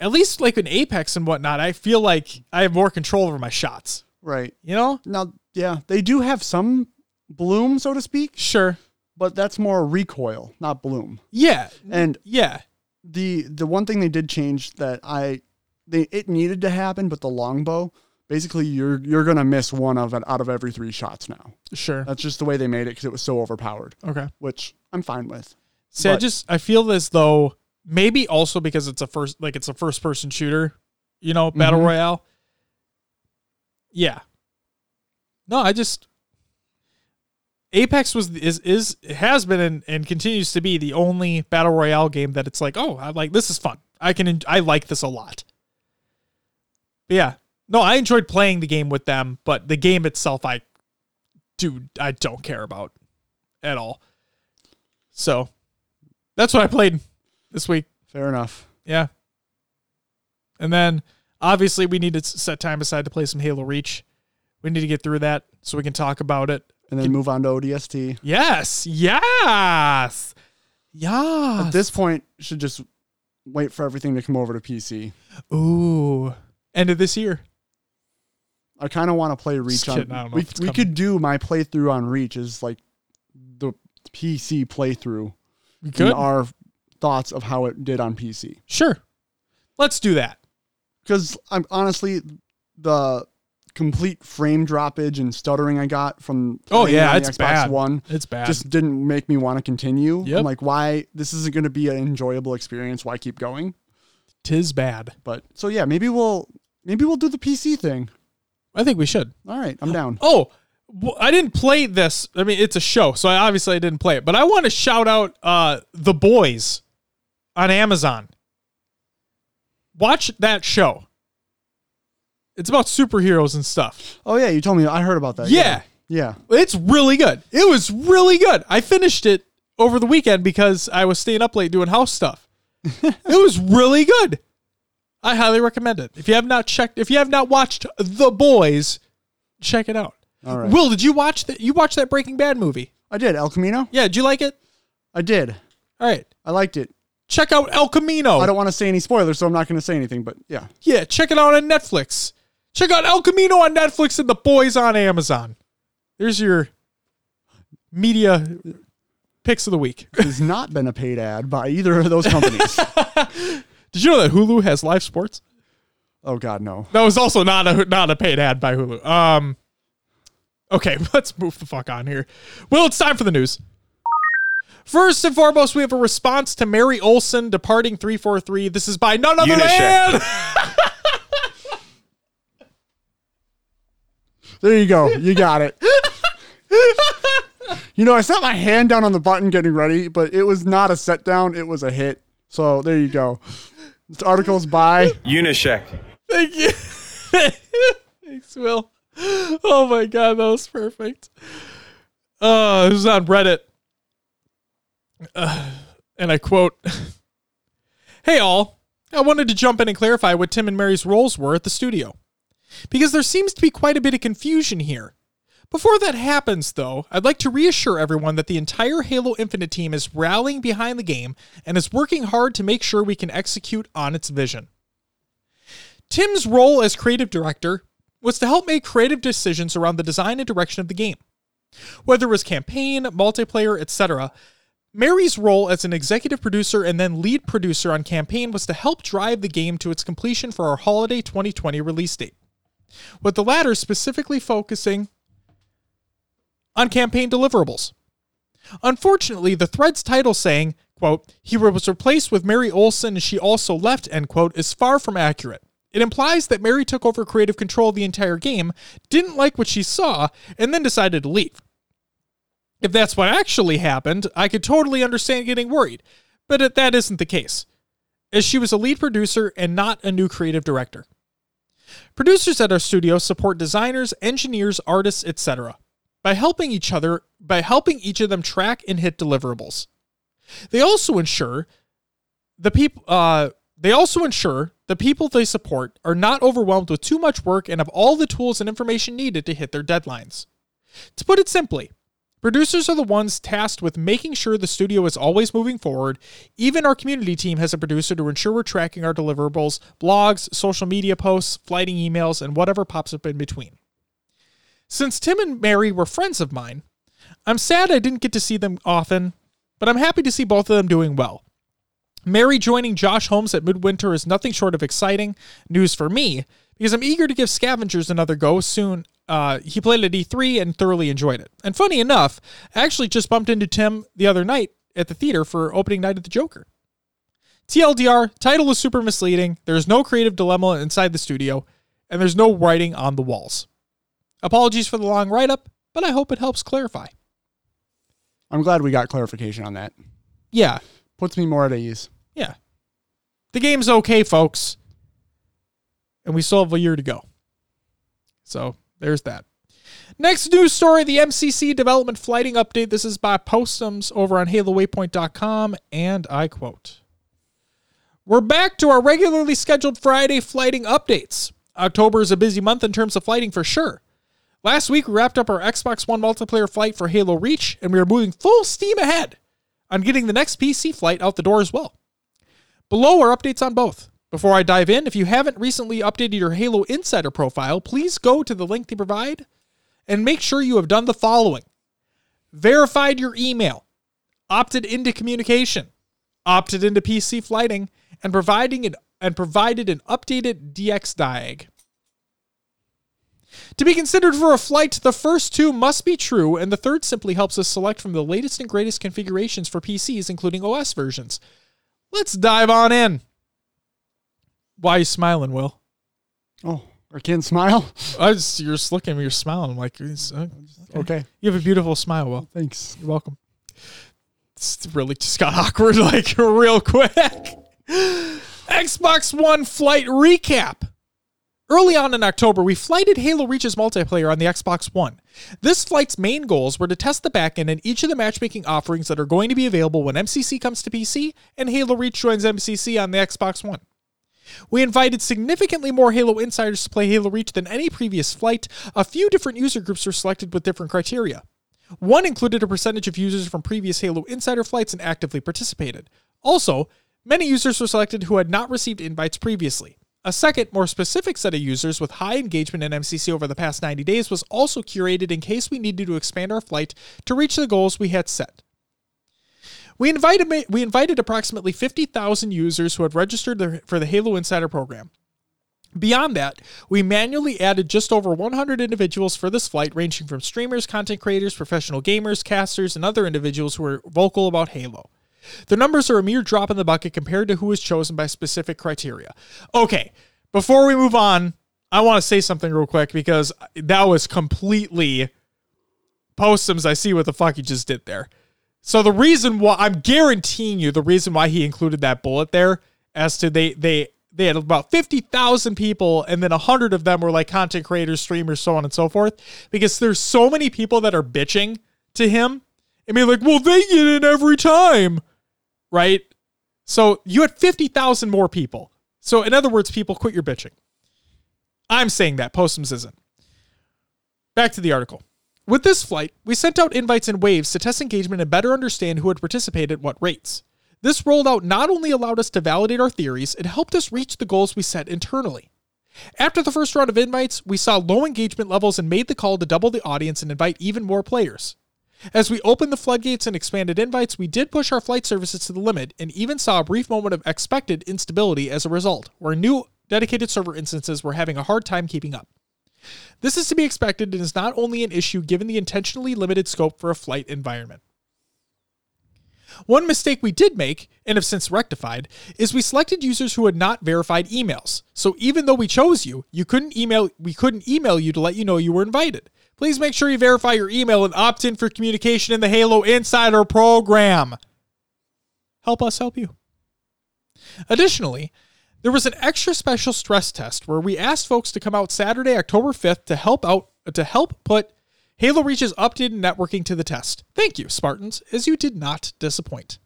At least like in Apex and whatnot, I feel like I have more control over my shots. Right. You know? Now, yeah, they do have some bloom, so to speak, Sure. but that's more recoil, not bloom. Yeah. And Yeah. the the one thing they did change that I they it needed to happen, but the longbow, basically you're you're gonna miss one of it out of every three shots now. Sure. That's just the way they made it because it was so overpowered, Okay. which I'm fine with. See, I just I feel this though maybe also because it's a first like it's a first person shooter, you know, battle Mhm. royale. Yeah. No, I just Apex was is is has been and, and continues to be the only battle royale game that it's like, oh, I like this is fun. I can I like this a lot. But yeah, no, I enjoyed playing the game with them, but the game itself, I do I don't care about at all. So that's what I played this week. Fair enough. Yeah. And then obviously we need to set time aside to play some Halo Reach. We need to get through that so we can talk about it. And then move on to ODST. Yes. Yes. Yeah. At this point, should just wait for everything to come over to PC. Ooh. End of this year. I kind of want to play Reach on. kidding, I don't know We, we could do my playthrough on Reach is like the PC playthrough We Good. our thoughts of how it did on PC. Sure. Let's do that. Because I'm honestly the complete frame droppage and stuttering I got from Oh, yeah, it's Xbox bad. One It's bad. just didn't make me want to continue. Yep. I'm like, why? This isn't going to be an enjoyable experience. Why keep going? tis bad. But so yeah, maybe we'll maybe we'll do the PC thing. I think we should. All right, I'm down. Oh, well, I didn't play this. I mean, it's a show, so I obviously I didn't play it. But I want to shout out uh, The Boys on Amazon. Watch that show. It's about superheroes and stuff. Oh yeah, you told me. I heard about that. Yeah. Yeah. It's really good. It was really good. I finished it over the weekend because I was staying up late doing house stuff. it was really good. I highly recommend it. If you have not checked, if you have not watched The Boys, check it out. All right. Will, did you watch that? You watched that Breaking Bad movie? I did El Camino. Yeah, did you like it? I did. All right, I liked it. check out El Camino. I don't want to say any spoilers, so I'm not going to say anything. But yeah, yeah, check it out on Netflix. Check out El Camino on Netflix and The Boys on Amazon. There's your media picks of the week. it has not been a paid ad by either of those companies. Did you know that Hulu has live sports? oh God, no. That was also not a not a paid ad by Hulu. Um, okay, let's move the fuck on here. Well, it's time for the news. First and foremost, we have a response to Mary Olson departing 343. This is by none other than There you go. You got it. you know, I set my hand down on the button getting ready, but it was not a set down. It was a hit. So there you go. This article's by. Unyshek. Thank you. Thanks, Will. Oh my god, that was perfect. Uh, this is on Reddit. Uh, and I quote Hey all, I wanted to jump in and clarify what Tim and Mary's roles were at the studio. Because there seems to be quite a bit of confusion here. Before that happens, though, I'd like to reassure everyone that the entire Halo Infinite team is rallying behind the game and is working hard to make sure we can execute on its vision. Tim's role as creative director was to help make creative decisions around the design and direction of the game. Whether it was campaign, multiplayer, etc., Mary's role as an executive producer and then lead producer on campaign was to help drive the game to its completion for our holiday 2020 release date. With the latter specifically focusing on campaign deliverables. Unfortunately, the thread's title saying, quote, he was replaced with Mary Olson and she also left, end quote, is far from accurate. It implies that Mary took over creative control of the entire game, didn't like what she saw, and then decided to leave. If that's what actually happened, I could totally understand getting worried, but that isn't the case, as she was a lead producer and not a new creative director. Producers at our studio support designers, engineers, artists, etc. by helping each other by helping each of them track and hit deliverables. They also ensure the people uh, they also ensure the people they support are not overwhelmed with too much work and have all the tools and information needed to hit their deadlines. To put it simply, producers are the ones tasked with making sure the studio is always moving forward. Even our community team has a producer to ensure we're tracking our deliverables, blogs, social media posts, flighting emails, and whatever pops up in between. Since Tim and Mary were friends of mine, I'm sad I didn't get to see them often, but I'm happy to see both of them doing well. Mary joining Josh Holmes at Midwinter is nothing short of exciting news for me because I'm eager to give Scavengers another go soon. Uh, he played at E3 and thoroughly enjoyed it. And funny enough, I actually just bumped into Tim the other night at the theater for opening night of the Joker. TLDR, title is super misleading. There's no creative dilemma inside the studio, and there's no writing on the walls. Apologies for the long write up, but I hope it helps clarify. I'm glad we got clarification on that. Yeah, Puts me more at ease. yeah. The game's okay, folks. And we still have a year to go. So there's that. Next news story the MCC development flighting update. This is by Postums over on HaloWaypoint.com, and I quote We're back to our regularly scheduled Friday flighting updates. October is a busy month in terms of flighting for sure. Last week, we wrapped up our Xbox One multiplayer flight for Halo Reach, and we are moving full steam ahead on getting the next PC flight out the door as well. Below are updates on both. Before I dive in, if you haven't recently updated your Halo Insider profile, please go to the link they provide and make sure you have done the following verified your email, opted into communication, opted into PC flighting, and providing an, and provided an updated DX diag. To be considered for a flight, the first two must be true, and the third simply helps us select from the latest and greatest configurations for PCs, including OS versions. Let's dive on in. Why are you smiling, Will? Oh, I can't smile. I just, you're just looking at me, you're smiling. I'm like, "It's, uh, Okay. you have a beautiful smile, Will. Thanks. You're welcome. It's really just got awkward like real quick. Xbox One flight recap. Early on in October, we flighted Halo Reach's multiplayer on the Xbox One. This flight's main goals were to test the backend and each of the matchmaking offerings that are going to be available when MCC comes to PC and Halo Reach joins MCC on the Xbox One. We invited significantly more Halo insiders to play Halo Reach than any previous flight. A few different user groups were selected with different criteria. One included a percentage of users from previous Halo Insider flights and actively participated. Also, many users were selected who had not received invites previously. A second, more specific set of users with high engagement in MCC over the past 90 days was also curated in case we needed to expand our flight to reach the goals we had set. We invited we invited approximately 50,000 users who had registered for the Halo Insider program. Beyond that, we manually added just over 100 individuals for this flight, ranging from streamers, content creators, professional gamers, casters, and other individuals who are vocal about Halo. The numbers are a mere drop in the bucket compared to who was chosen by specific criteria. Okay, before we move on, I want to say something real quick because that was completely postums. I see what the fuck he just did there. So the reason why I'm guaranteeing you the reason why he included that bullet there as to they they they had about 50,000 people and then 100 of them were like content creators, streamers, so on and so forth because there's so many people that are bitching to him and be like, "Well, they get in every time." Right? So you had 50,000 more people. So in other words, people quit your bitching. I'm saying that Postums isn't. Back to the article. With this flight, we sent out invites in waves to test engagement and better understand who had participated at what rates. This rollout not only allowed us to validate our theories, it helped us reach the goals we set internally. After the first round of invites, we saw low engagement levels and made the call to double the audience and invite even more players. As we opened the floodgates and expanded invites, we did push our flight services to the limit and even saw a brief moment of expected instability as a result, where new dedicated server instances were having a hard time keeping up. This is to be expected and is not only an issue given the intentionally limited scope for a flight environment. One mistake we did make, and have since rectified, is we selected users who had not verified emails. So even though we chose you, you couldn't email we couldn't email you to let you know you were invited. Please make sure you verify your email and opt in for communication in the Halo Insider program. Help us help you. Additionally, there was an extra special stress test where we asked folks to come out Saturday, October 5th to help out to help put Halo Reach's updated networking to the test. Thank you, Spartans, as you did not disappoint.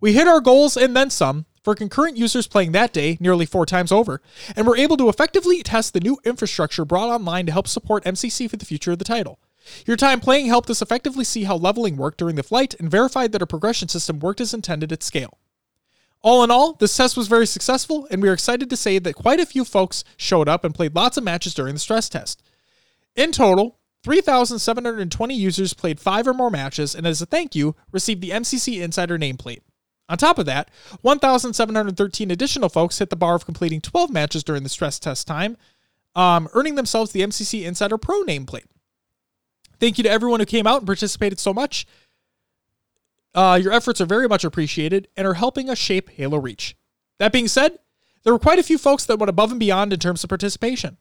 We hit our goals and then some for concurrent users playing that day nearly four times over, and were able to effectively test the new infrastructure brought online to help support MCC for the future of the title. Your time playing helped us effectively see how leveling worked during the flight and verified that our progression system worked as intended at scale. All in all, this test was very successful, and we are excited to say that quite a few folks showed up and played lots of matches during the stress test. In total, 3,720 users played five or more matches, and as a thank you, received the MCC Insider nameplate. On top of that, 1,713 additional folks hit the bar of completing 12 matches during the stress test time, um, earning themselves the MCC Insider Pro nameplate. Thank you to everyone who came out and participated so much. Uh, your efforts are very much appreciated and are helping us shape Halo Reach. That being said, there were quite a few folks that went above and beyond in terms of participation.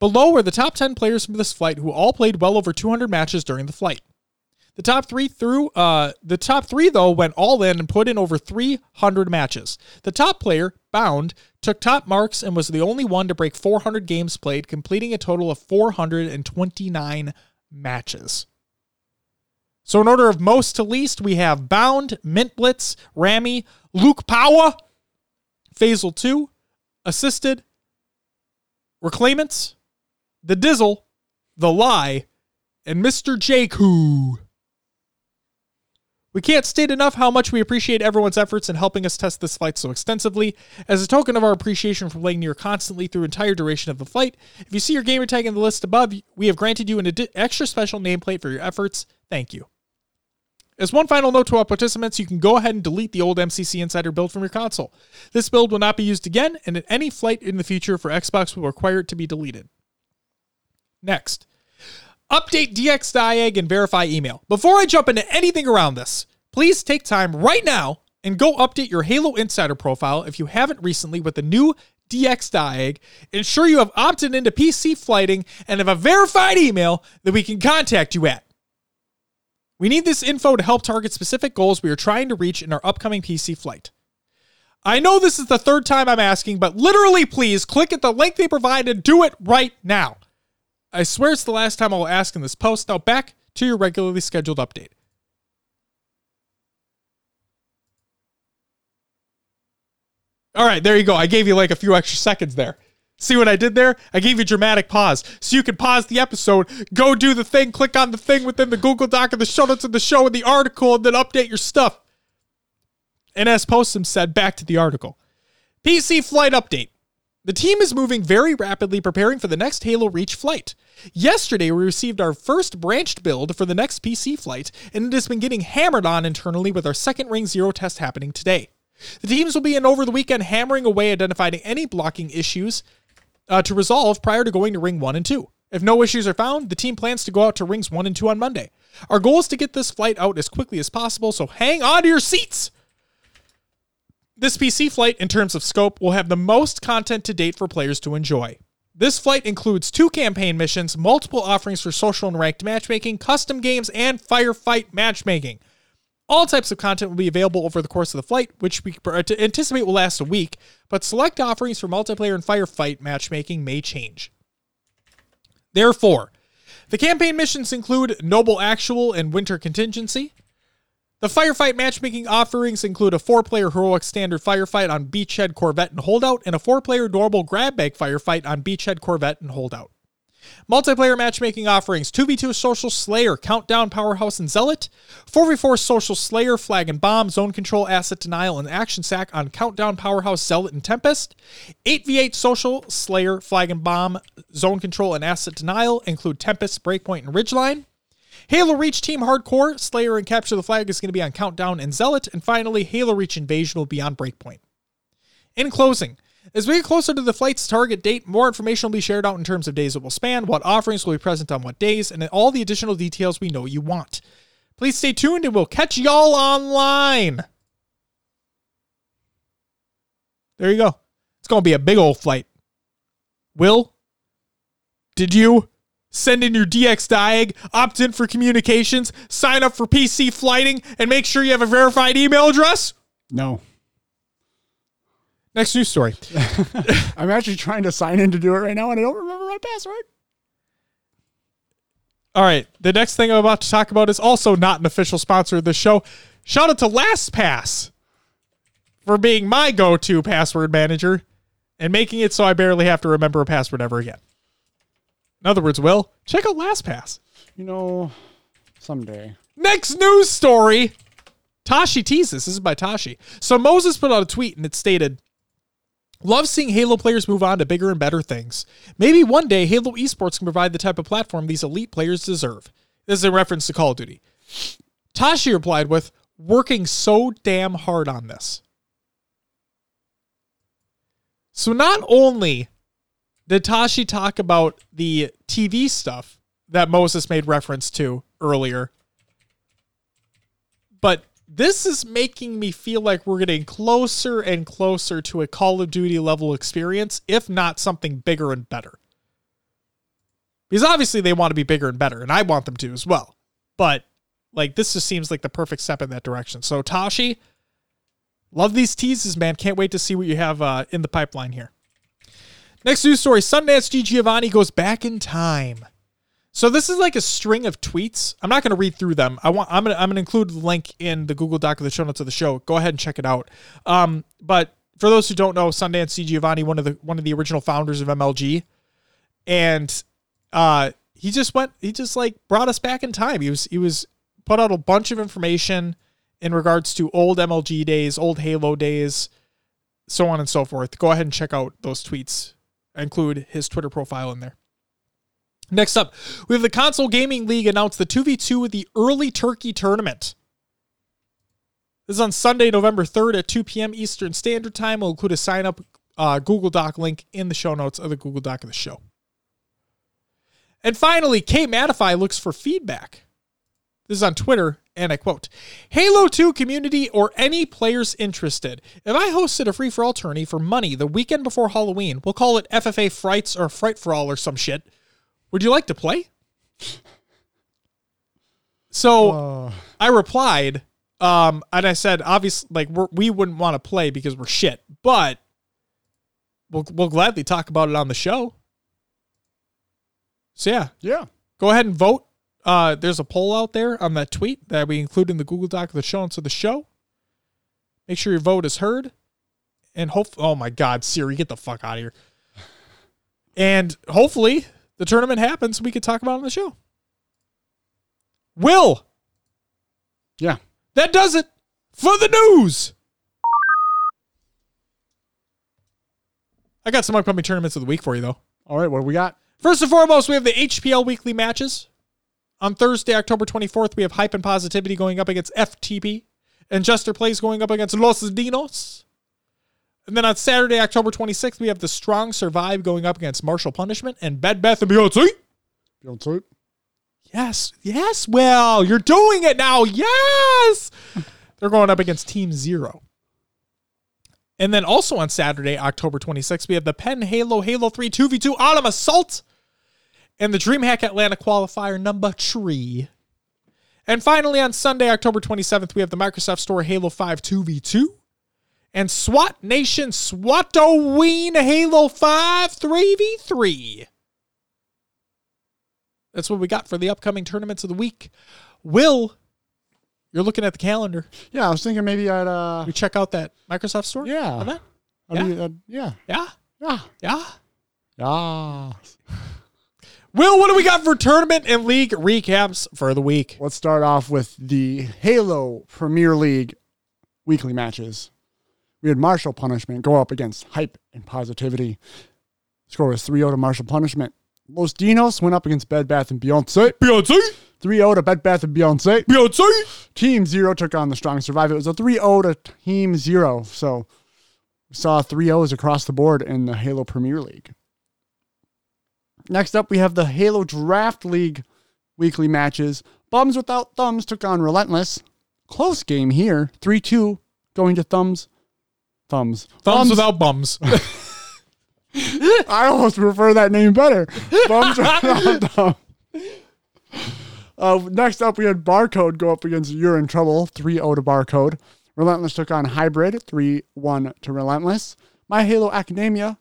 Below are the top 10 players from this flight who all played well over 200 matches during the flight. The top three through uh, the top three though went all in and put in over 300 matches. The top player, Bound, took top marks and was the only one to break 400 games played, completing a total of 429 matches. So in order of most to least, we have Bound, Mint Blitz, Rami, Luke Power, Phasal 2, Assisted, Reclaimants, The Dizzle, The Lie, and Mr. Jakoo. We can't state enough how much we appreciate everyone's efforts in helping us test this flight so extensively. As a token of our appreciation for playing near constantly through entire duration of the flight, if you see your gamer tag in the list above, we have granted you an extra special nameplate for your efforts. Thank you. As one final note to our participants, you can go ahead and delete the old MCC Insider build from your console. This build will not be used again, and any flight in the future for Xbox will require it to be deleted. Next, update DXDiag and verify email. Before I jump into anything around this, please take time right now and go update your Halo Insider profile if you haven't recently with the new DXDiag. Ensure you have opted into PC flighting and have a verified email that we can contact you at. We need this info to help target specific goals we are trying to reach in our upcoming PC flight. I know this is the third time I'm asking, but literally, please click at the link they provide and do it right now. I swear it's the last time I'll ask in this post. Now, back to your regularly scheduled update. All right, there you go. I gave you like a few extra seconds there. See what I did there? I gave you dramatic pause. So you can pause the episode, go do the thing, click on the thing within the Google Doc and the show notes of the show and the article, and then update your stuff. And as Postum said, back to the article. PC flight update. The team is moving very rapidly, preparing for the next Halo Reach flight. Yesterday, we received our first branched build for the next PC flight, and it has been getting hammered on internally with our second Ring Zero test happening today. The teams will be in over the weekend hammering away identifying any blocking issues uh, to resolve prior to going to Ring 1 and 2. If no issues are found, the team plans to go out to Rings 1 and 2 on Monday. Our goal is to get this flight out as quickly as possible, so hang on to your seats! This PC flight, in terms of scope, will have the most content to date for players to enjoy. This flight includes two campaign missions, multiple offerings for social and ranked matchmaking, custom games, and firefight matchmaking. All types of content will be available over the course of the flight, which we uh, anticipate will last a week, but select offerings for multiplayer and firefight matchmaking may change. Therefore, the campaign missions include Noble Actual and Winter Contingency. The firefight matchmaking offerings include a four player heroic standard firefight on Beachhead Corvette and Holdout, and a four player normal grab bag firefight on Beachhead Corvette and Holdout. Multiplayer matchmaking offerings 2v2 Social Slayer, Countdown, Powerhouse, and Zealot. 4v4 Social Slayer, Flag and Bomb, Zone Control, Asset Denial, and Action Sack on Countdown, Powerhouse, Zealot, and Tempest. 8v8 Social Slayer, Flag and Bomb, Zone Control, and Asset Denial include Tempest, Breakpoint, and Ridgeline. Halo Reach Team Hardcore, Slayer, and Capture the Flag is going to be on Countdown and Zealot. And finally, Halo Reach Invasion will be on Breakpoint. In closing, as we get closer to the flight's target date, more information will be shared out in terms of days it will span, what offerings will be present on what days, and all the additional details we know you want. Please stay tuned and we'll catch y'all online. There you go. It's going to be a big old flight. Will, did you send in your DXDiag, opt in for communications, sign up for PC flighting, and make sure you have a verified email address? No. Next news story. I'm actually trying to sign in to do it right now, and I don't remember my password. All right. The next thing I'm about to talk about is also not an official sponsor of the show. Shout out to LastPass for being my go to password manager and making it so I barely have to remember a password ever again. In other words, Will, check out LastPass. You know, someday. Next news story. Tashi teases. This is by Tashi. So Moses put out a tweet and it stated Love seeing Halo players move on to bigger and better things. Maybe one day Halo esports can provide the type of platform these elite players deserve. This is a reference to Call of Duty. Tashi replied with, working so damn hard on this. So not only did Tashi talk about the TV stuff that Moses made reference to earlier, but this is making me feel like we're getting closer and closer to a Call of Duty level experience, if not something bigger and better. Because obviously they want to be bigger and better, and I want them to as well. But like this just seems like the perfect step in that direction. So Tashi, love these teases, man. Can't wait to see what you have uh, in the pipeline here. Next news story: Sundance DiGiovanni goes back in time. So this is like a string of tweets. I'm not going to read through them. I want I'm going to I'm going to include the link in the Google Doc of the show notes of the show. Go ahead and check it out. Um, but for those who don't know, Sundance DiGiovanni, one of the one of the original founders of MLG, and uh, he just went. He just like brought us back in time. He was he was put out a bunch of information in regards to old MLG days, old Halo days, so on and so forth. Go ahead and check out those tweets. Include his Twitter profile in there. Next up, we have the Console Gaming League announced the 2v2 with the Early Turkey Tournament. This is on Sunday, November 3rd at 2 p.m. Eastern Standard Time. We'll include a sign up uh, Google Doc link in the show notes of the Google Doc of the show. And finally, K Matify looks for feedback. This is on Twitter, and I quote Halo 2 community or any players interested. If I hosted a free for all tourney for money the weekend before Halloween, we'll call it FFA Frights or Fright for All or some shit. Would you like to play? So I replied, um, and I said, obviously, like we're, we wouldn't want to play because we're shit, but we'll we'll gladly talk about it on the show. So yeah, yeah. go ahead and vote. Uh, there's a poll out there on that tweet that we include in the Google Doc of the show and so the show. Make sure your vote is heard, and hope. Oh my God, Siri, get the fuck out of here. And hopefully the tournament happens. We could talk about it on the show. Will Yeah. that does it for the news. I got some upcoming tournaments of the week for you, though. All right, what do we got? First and foremost, we have the HPL weekly matches. On Thursday, October 24th, we have Hype and Positivity going up against FTP, and Jester Plays going up against Los Dinos. And then on Saturday, October 26th, we have the Strong Survive going up against Martial Punishment and Bed Bath and Beyond. See? Beyond Sleep. Yes, yes, Well, you're doing it now. Yes. They're going up against Team Zero. And then also on Saturday, October 26th, we have the Penn Halo Halo 3 2v2 Autumn Assault and the DreamHack Atlanta qualifier number three. And finally, on Sunday, October 27th, we have the Microsoft Store Halo 5 2v2 and SWAT Nation Swatoween Halo 5 3v3. That's what we got for the upcoming tournaments of the week. Will, you're looking at the calendar. Yeah, I was thinking maybe I'd uh We check out that Microsoft Store. Yeah. event? I'd be- uh, yeah. Yeah. Yeah. Yeah. Yeah. Will, what do we got for tournament and league recaps for the week? Let's start off with the Halo Premier League weekly matches. We had Martial Punishment go up against Hype and Positivity. Score was 3 0 to Martial Punishment. Los Dinos went up against Bed Bath and Beyonce. Beyonce, 3 0 to Bed Bath and Beyonce. Beyonce. Team Zero took on the Strong Survive. It was a 3 0 to Team Zero. So we saw 3 O's across the board in the Halo Premier League. Next up, we have the Halo Draft League weekly matches. Bums Without Thumbs took on Relentless. Close game here 3 2 going to Thumbs. Thumbs. Thumbs without bums. I almost prefer that name better. Bums Without Thumbs. Uh, next up, we had Barcode go up against You're in Trouble, 3 0 to Barcode. Relentless took on Hybrid, 3 1 to Relentless. My Halo Academia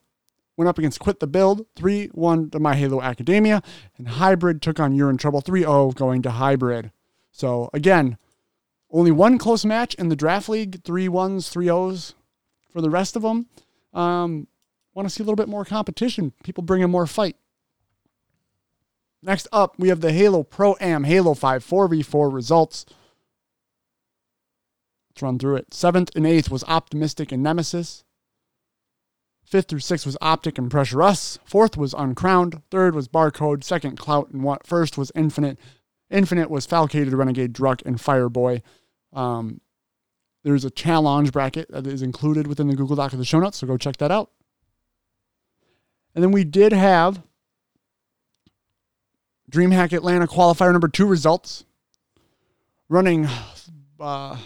went up against Quit the Build, 3 1 to My Halo Academia. And Hybrid took on You're in Trouble, 3 0 going to Hybrid. So, again, only one close match in the Draft League, 3 1s, 3 0s for the rest of them. Um, Want to see a little bit more competition, people bringing more fight. Next up, we have the Halo Pro Am Halo 5 4v4 results. Let's run through it. Seventh and eighth was Optimistic and Nemesis. Fifth through sixth was Optic and Pressure Us. Fourth was Uncrowned. Third was Barcode. Second, Clout. And what first was Infinite. Infinite was Falcated, Renegade, Druck, and Fireboy. Um, there's a challenge bracket that is included within the Google Doc of the show notes, so go check that out. And then we did have DreamHack Atlanta qualifier number two results. Running uh,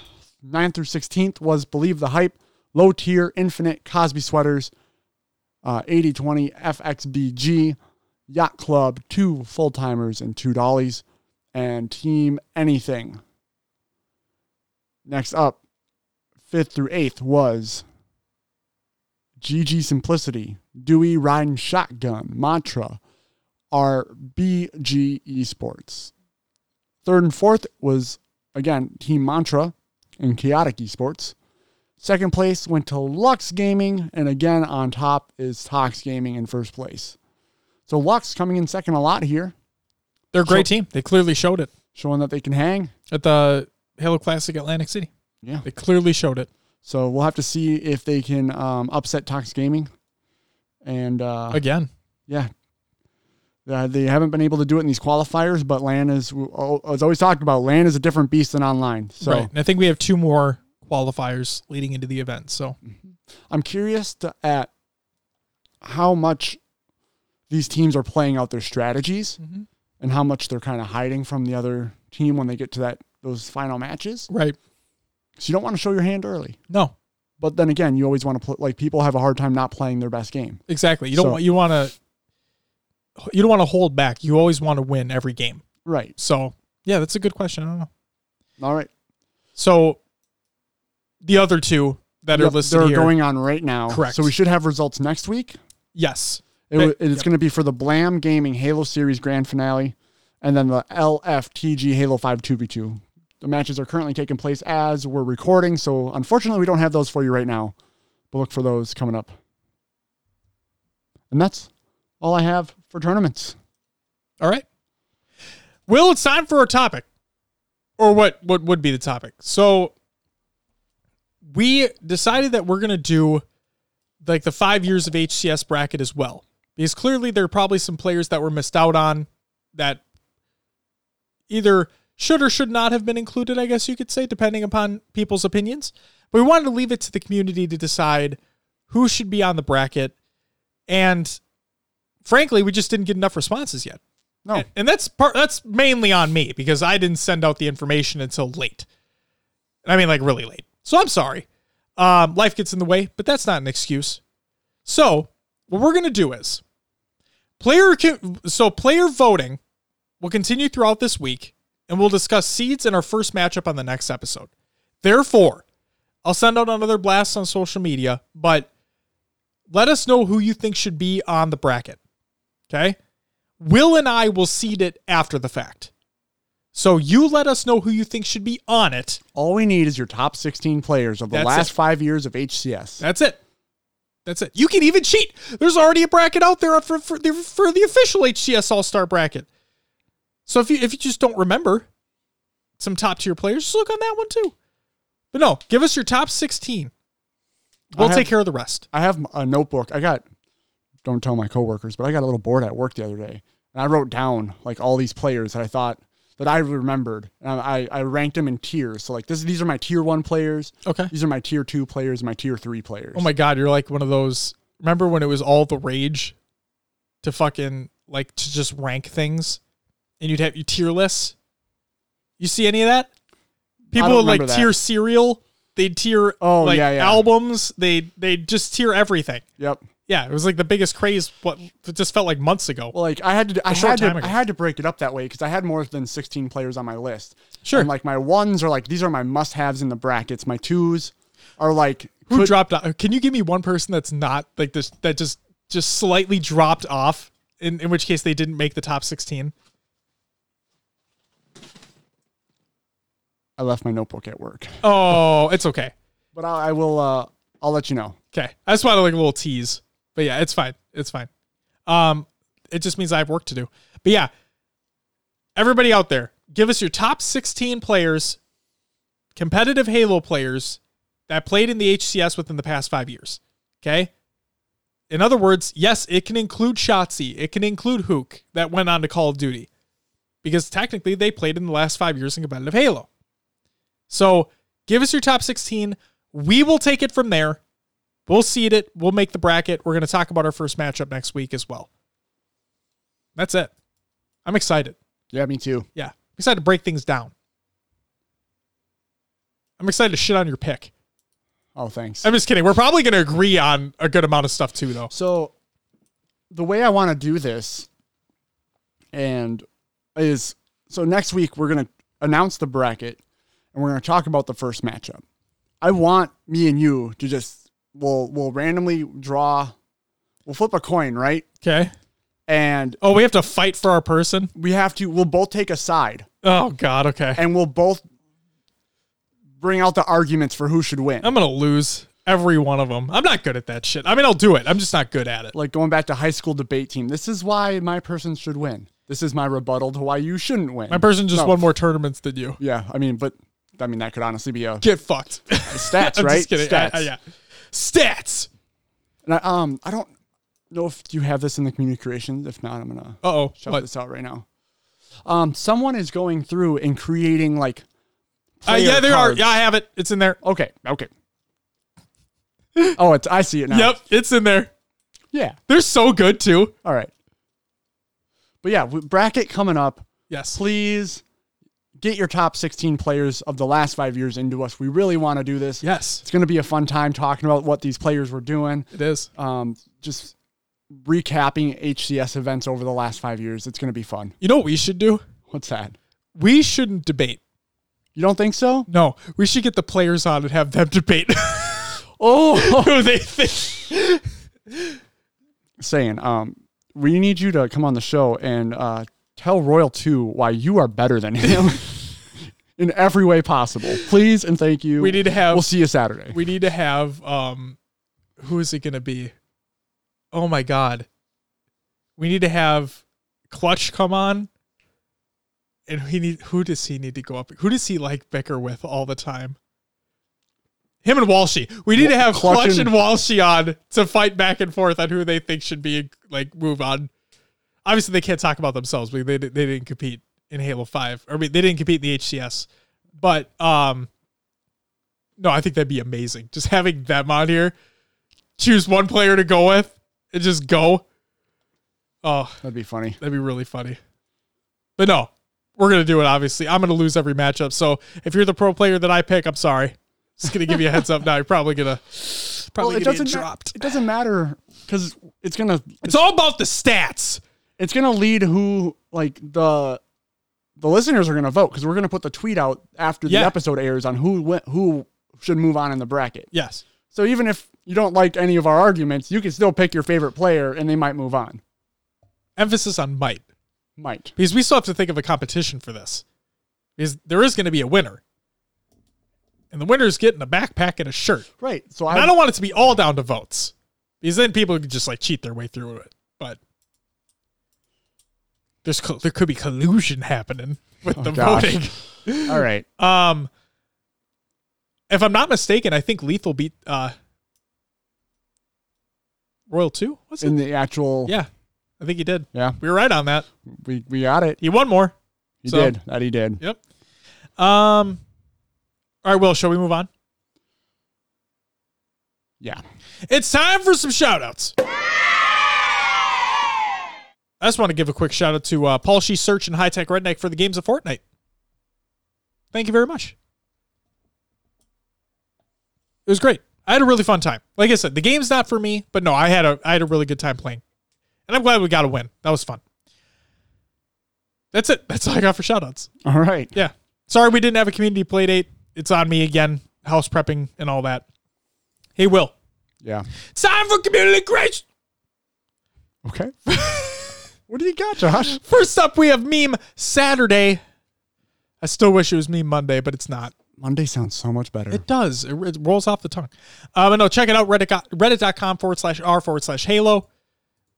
9th through 16th was Believe the Hype, Low Tier, Infinite, Cosby Sweaters, uh, 8020, FXBG, Yacht Club, two full timers, and two dollies, and Team Anything. Next up, 5th through 8th was GG Simplicity, Dewey Riding Shotgun, Mantra, RBG Esports. Third and fourth was, again, Team Mantra and Chaotic Esports. Second place went to Lux Gaming, and again on top is Tox Gaming in first place. So Lux coming in second a lot here, They're a great team. They clearly showed it showing that they can hang. at the Halo Classic Atlantic City. Yeah. They clearly showed it. So we'll have to see if they can um, upset Tox Gaming. And uh, Again. yeah, uh, they haven't been able to do it in these qualifiers, but LAN is, as always talked about, LAN is a different beast than online. So right. And I think we have two more qualifiers leading into the event. So I'm curious to, at how much these teams are playing out their strategies Mhm. and how much they're kind of hiding from the other team when they get to that those final matches. Right. So you don't want to show your hand early. No. But then again, you always want to play like people have a hard time not playing their best game. Exactly. You don't So- want you want to you don't want to hold back. You always want to win every game. Right. So yeah, that's a good question. I don't know. All right. So the other two that are listed they're here. going on right now. Correct. So we should have results next week. yes. It, it's yep. going to be for the Blam Gaming Halo Series Grand Finale and then the LFTG Halo 5 2v2. The matches are currently taking place as we're recording, so unfortunately we don't have those for you right now. But look for those coming up. And that's all I have for tournaments. All right. Will, it's time for a topic. Or what what would be the topic. So we decided that we're gonna do like the five years of HCS bracket as well. Because clearly there are probably some players that were missed out on that either should or should not have been included, I guess you could say, depending upon people's opinions. But we wanted to leave it to the community to decide who should be on the bracket. And frankly, we just didn't get enough responses yet. No. And, and that's part that's mainly on me because I didn't send out the information until late. I mean like really late. So I'm sorry. Um, life gets in the way, but that's not an excuse. So, what we're going to do is player co- so player voting will continue throughout this week and we'll discuss seeds in our first matchup on the next episode. Therefore, I'll send out another blast on social media, but let us know who you think should be on the bracket. Okay? Will and I will seed it after the fact. So you let us know who you think should be on it. All we need is your top 16 players of the That's last it. five years of HCS. That's it. That's it. You can even cheat. There's already a bracket out there for, for the for the official HCS All Star bracket. So if you if you just don't remember some top tier players, just look on that one too. But no, give us your top 16. We'll have- take care of the rest. I have a notebook. I got, don't tell my coworkers, but I got a little board at work the other day, and I wrote down like all these players that I thought that I remembered, and I, I ranked them in tiers. So like this, these are my tier one players. Okay. These are my tier two players, my tier three players. Oh my god, you're like one of those. Remember when it was all the rage to fucking like to just rank things, and you'd have your tier lists. You see any of that? People would like that. tier cereal. They'd tier Oh, like yeah, yeah. albums. They they just tier everything. Yep. Yeah, it was like the biggest craze. What it just felt like months ago. Well, like I had to, I short had time to, ago. I had to break it up that way because I had more than 16 players on my list. Sure. And like my ones are like these are my must-haves in the brackets. My twos are like Who could- dropped out? Can you give me one person that's not like this? That just just slightly dropped off. In in which case they didn't make the top sixteen. I left my notebook at work, Oh, it's okay. but I, I will. Uh, I'll let you know. Okay. I just wanted like a little tease. But yeah, it's fine. It's fine. Um, it just means I have work to do. But yeah, everybody out there, give us your top 16 players, competitive Halo players that played in the HCS within the past five years. Okay. In other words, yes, it can include Shotzzy. It can include Huke that went on to Call of Duty. Because technically they played in the last five years in competitive Halo. So give us your top 16. We will take it from there. We'll seed it. We'll make the bracket. We're going to talk about our first matchup next week as well. That's it. I'm excited. Yeah, me too. Yeah. I'm excited to break things down. I'm excited to shit on your pick. Oh, thanks. I'm just kidding. We're probably going to agree on a good amount of stuff too, though. So the way I want to do this and is so next week we're going to announce the bracket and we're going to talk about the first matchup. I want me and you to just we'll we'll randomly draw we'll flip a coin, right? Okay. And Oh, we have to fight for our person? we have to we'll both take a side Oh, God. Okay. and we'll both bring out the arguments for who should win. I'm going to lose every one of them. I'm not good at that shit. I mean, I'll do it. I'm just not good at it. Like going back to high school debate team. This is why my person should win. This is my rebuttal to why you shouldn't win. My person just No. won more tournaments than you. Yeah, I mean, but I mean that could honestly be a Get fucked. stats, right? just kidding. Stats. I- I- yeah. Stats. And I, um, I don't know if you have this in the community creations. If not, I'm gonna Uh oh. shout this out right now. Um, someone is going through and creating like. Uh, yeah, there cards. are. Yeah, I have it. It's in there. Okay. Okay. oh, it's I see it now. Yep, it's in there. Yeah. They're so good too. All right. But yeah, bracket coming up. Yes. Please get your top 16 players of the last five years into us. We really want to do this. Yes, It's going to be a fun time talking about what these players were doing. it is. Um, just recapping HCS events over the last five years. It's going to be fun. You know what we should do? What's that? We shouldn't debate. You don't think so? No, we should get the players on and have them debate Oh, who they think. saying, um, we need you to come on the show and uh, tell Royal2 why you are better than him in every way possible. Please and thank you. We need to have. We'll see you Saturday. we need to have. Um, who is it going to be? Oh my god. We need to have Clutch come on. And he need who does he need to go up? Who does he like bicker with all the time? Him and Walshy. We need to have Clutch Clutch, and- and Walshy on to fight back and forth on who they think should be like move on. Obviously, they can't talk about themselves. They they, they didn't compete in Halo Five, or I mean, they didn't compete in the HCS. But um, no, I think that'd be amazing. Just having them on here, choose one player to go with, and just go. Oh, That'd be funny. that'd be really funny. But no, we're gonna do it. Obviously, I'm gonna lose every matchup. So if you're the pro player that I pick, I'm sorry. Just gonna give you a heads up now. You're probably gonna probably it gonna doesn't get ma- dropped. it doesn't matter because it's gonna It's all about the stats. it's gonna lead who like the the listeners are gonna vote because we're gonna put the tweet out after the Yeah. episode airs on who went, who should move on in the bracket. Yes. So even if you don't like any of our arguments, you can still pick your favorite player and they might move on. Emphasis on might. Might. Because we still have to think of a competition for this. Because there is going to be a winner. And the winner is getting a backpack and a shirt. Right. So And I, I don't want it to be all down to votes. Because then people could just like cheat their way through it. There's there could be collusion happening with Oh, the gosh. voting. all right. Um if I'm not mistaken, I think Lethal beat uh Royal2? Was it? In the actual yeah. I think he did. yeah, We were right on that. we we got it. He won more. He So- did. That he did. Yep. Um. All right, Will, shall we move on? Yeah. It's time for some shout outs. I just want to give a quick shout out to uh, Paul Shee Search and High Tech Redneck for the games of Fortnite. Thank you very much. It was great. I had a really fun time. Like I said, the game's not for me, but no, I had a I had a really good time playing, and I'm glad we got a win. That was fun. That's it. That's all I got for shout outs. All right. Yeah. Sorry we didn't have a community play date. It's on me again. House prepping and all that. Hey, Will. Yeah. It's time for community creation. Okay. what do you got, Josh? First up, we have Meme Saturday. I still wish it was Meme Monday, but it's not. Monday sounds so much better. It does. It, it rolls off the tongue. Um, but no, check it out. Reddit, reddit.com forward slash r forward slash Halo.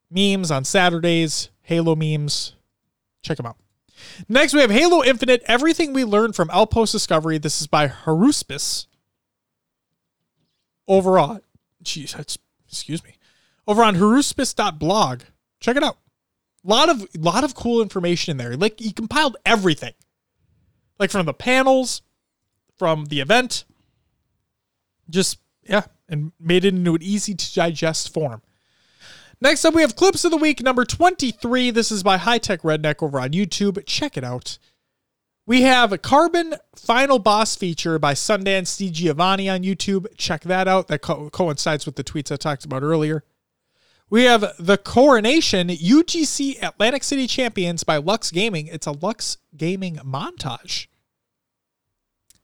Memes on Saturdays. Halo memes. Check them out. Next, we have Halo Infinite. Everything we learned from Outpost Discovery. This is by Haruspis. Overall, geez, excuse me. over on haruspis.blog. Check it out. Lot of lot of cool information in there. Like he compiled everything. Like from the panels, from the event. Just yeah, and made it into an easy to digest form. Next up, we have clips of the week number 23. This is by High Tech Redneck over on YouTube. Check it out. We have a Carbon Final Boss feature by Sundance DiGiovanni on YouTube. Check that out. That co- coincides with the tweets I talked about earlier. We have the Coronation UGC Atlantic City Champions by Lux Gaming. It's a Lux Gaming montage.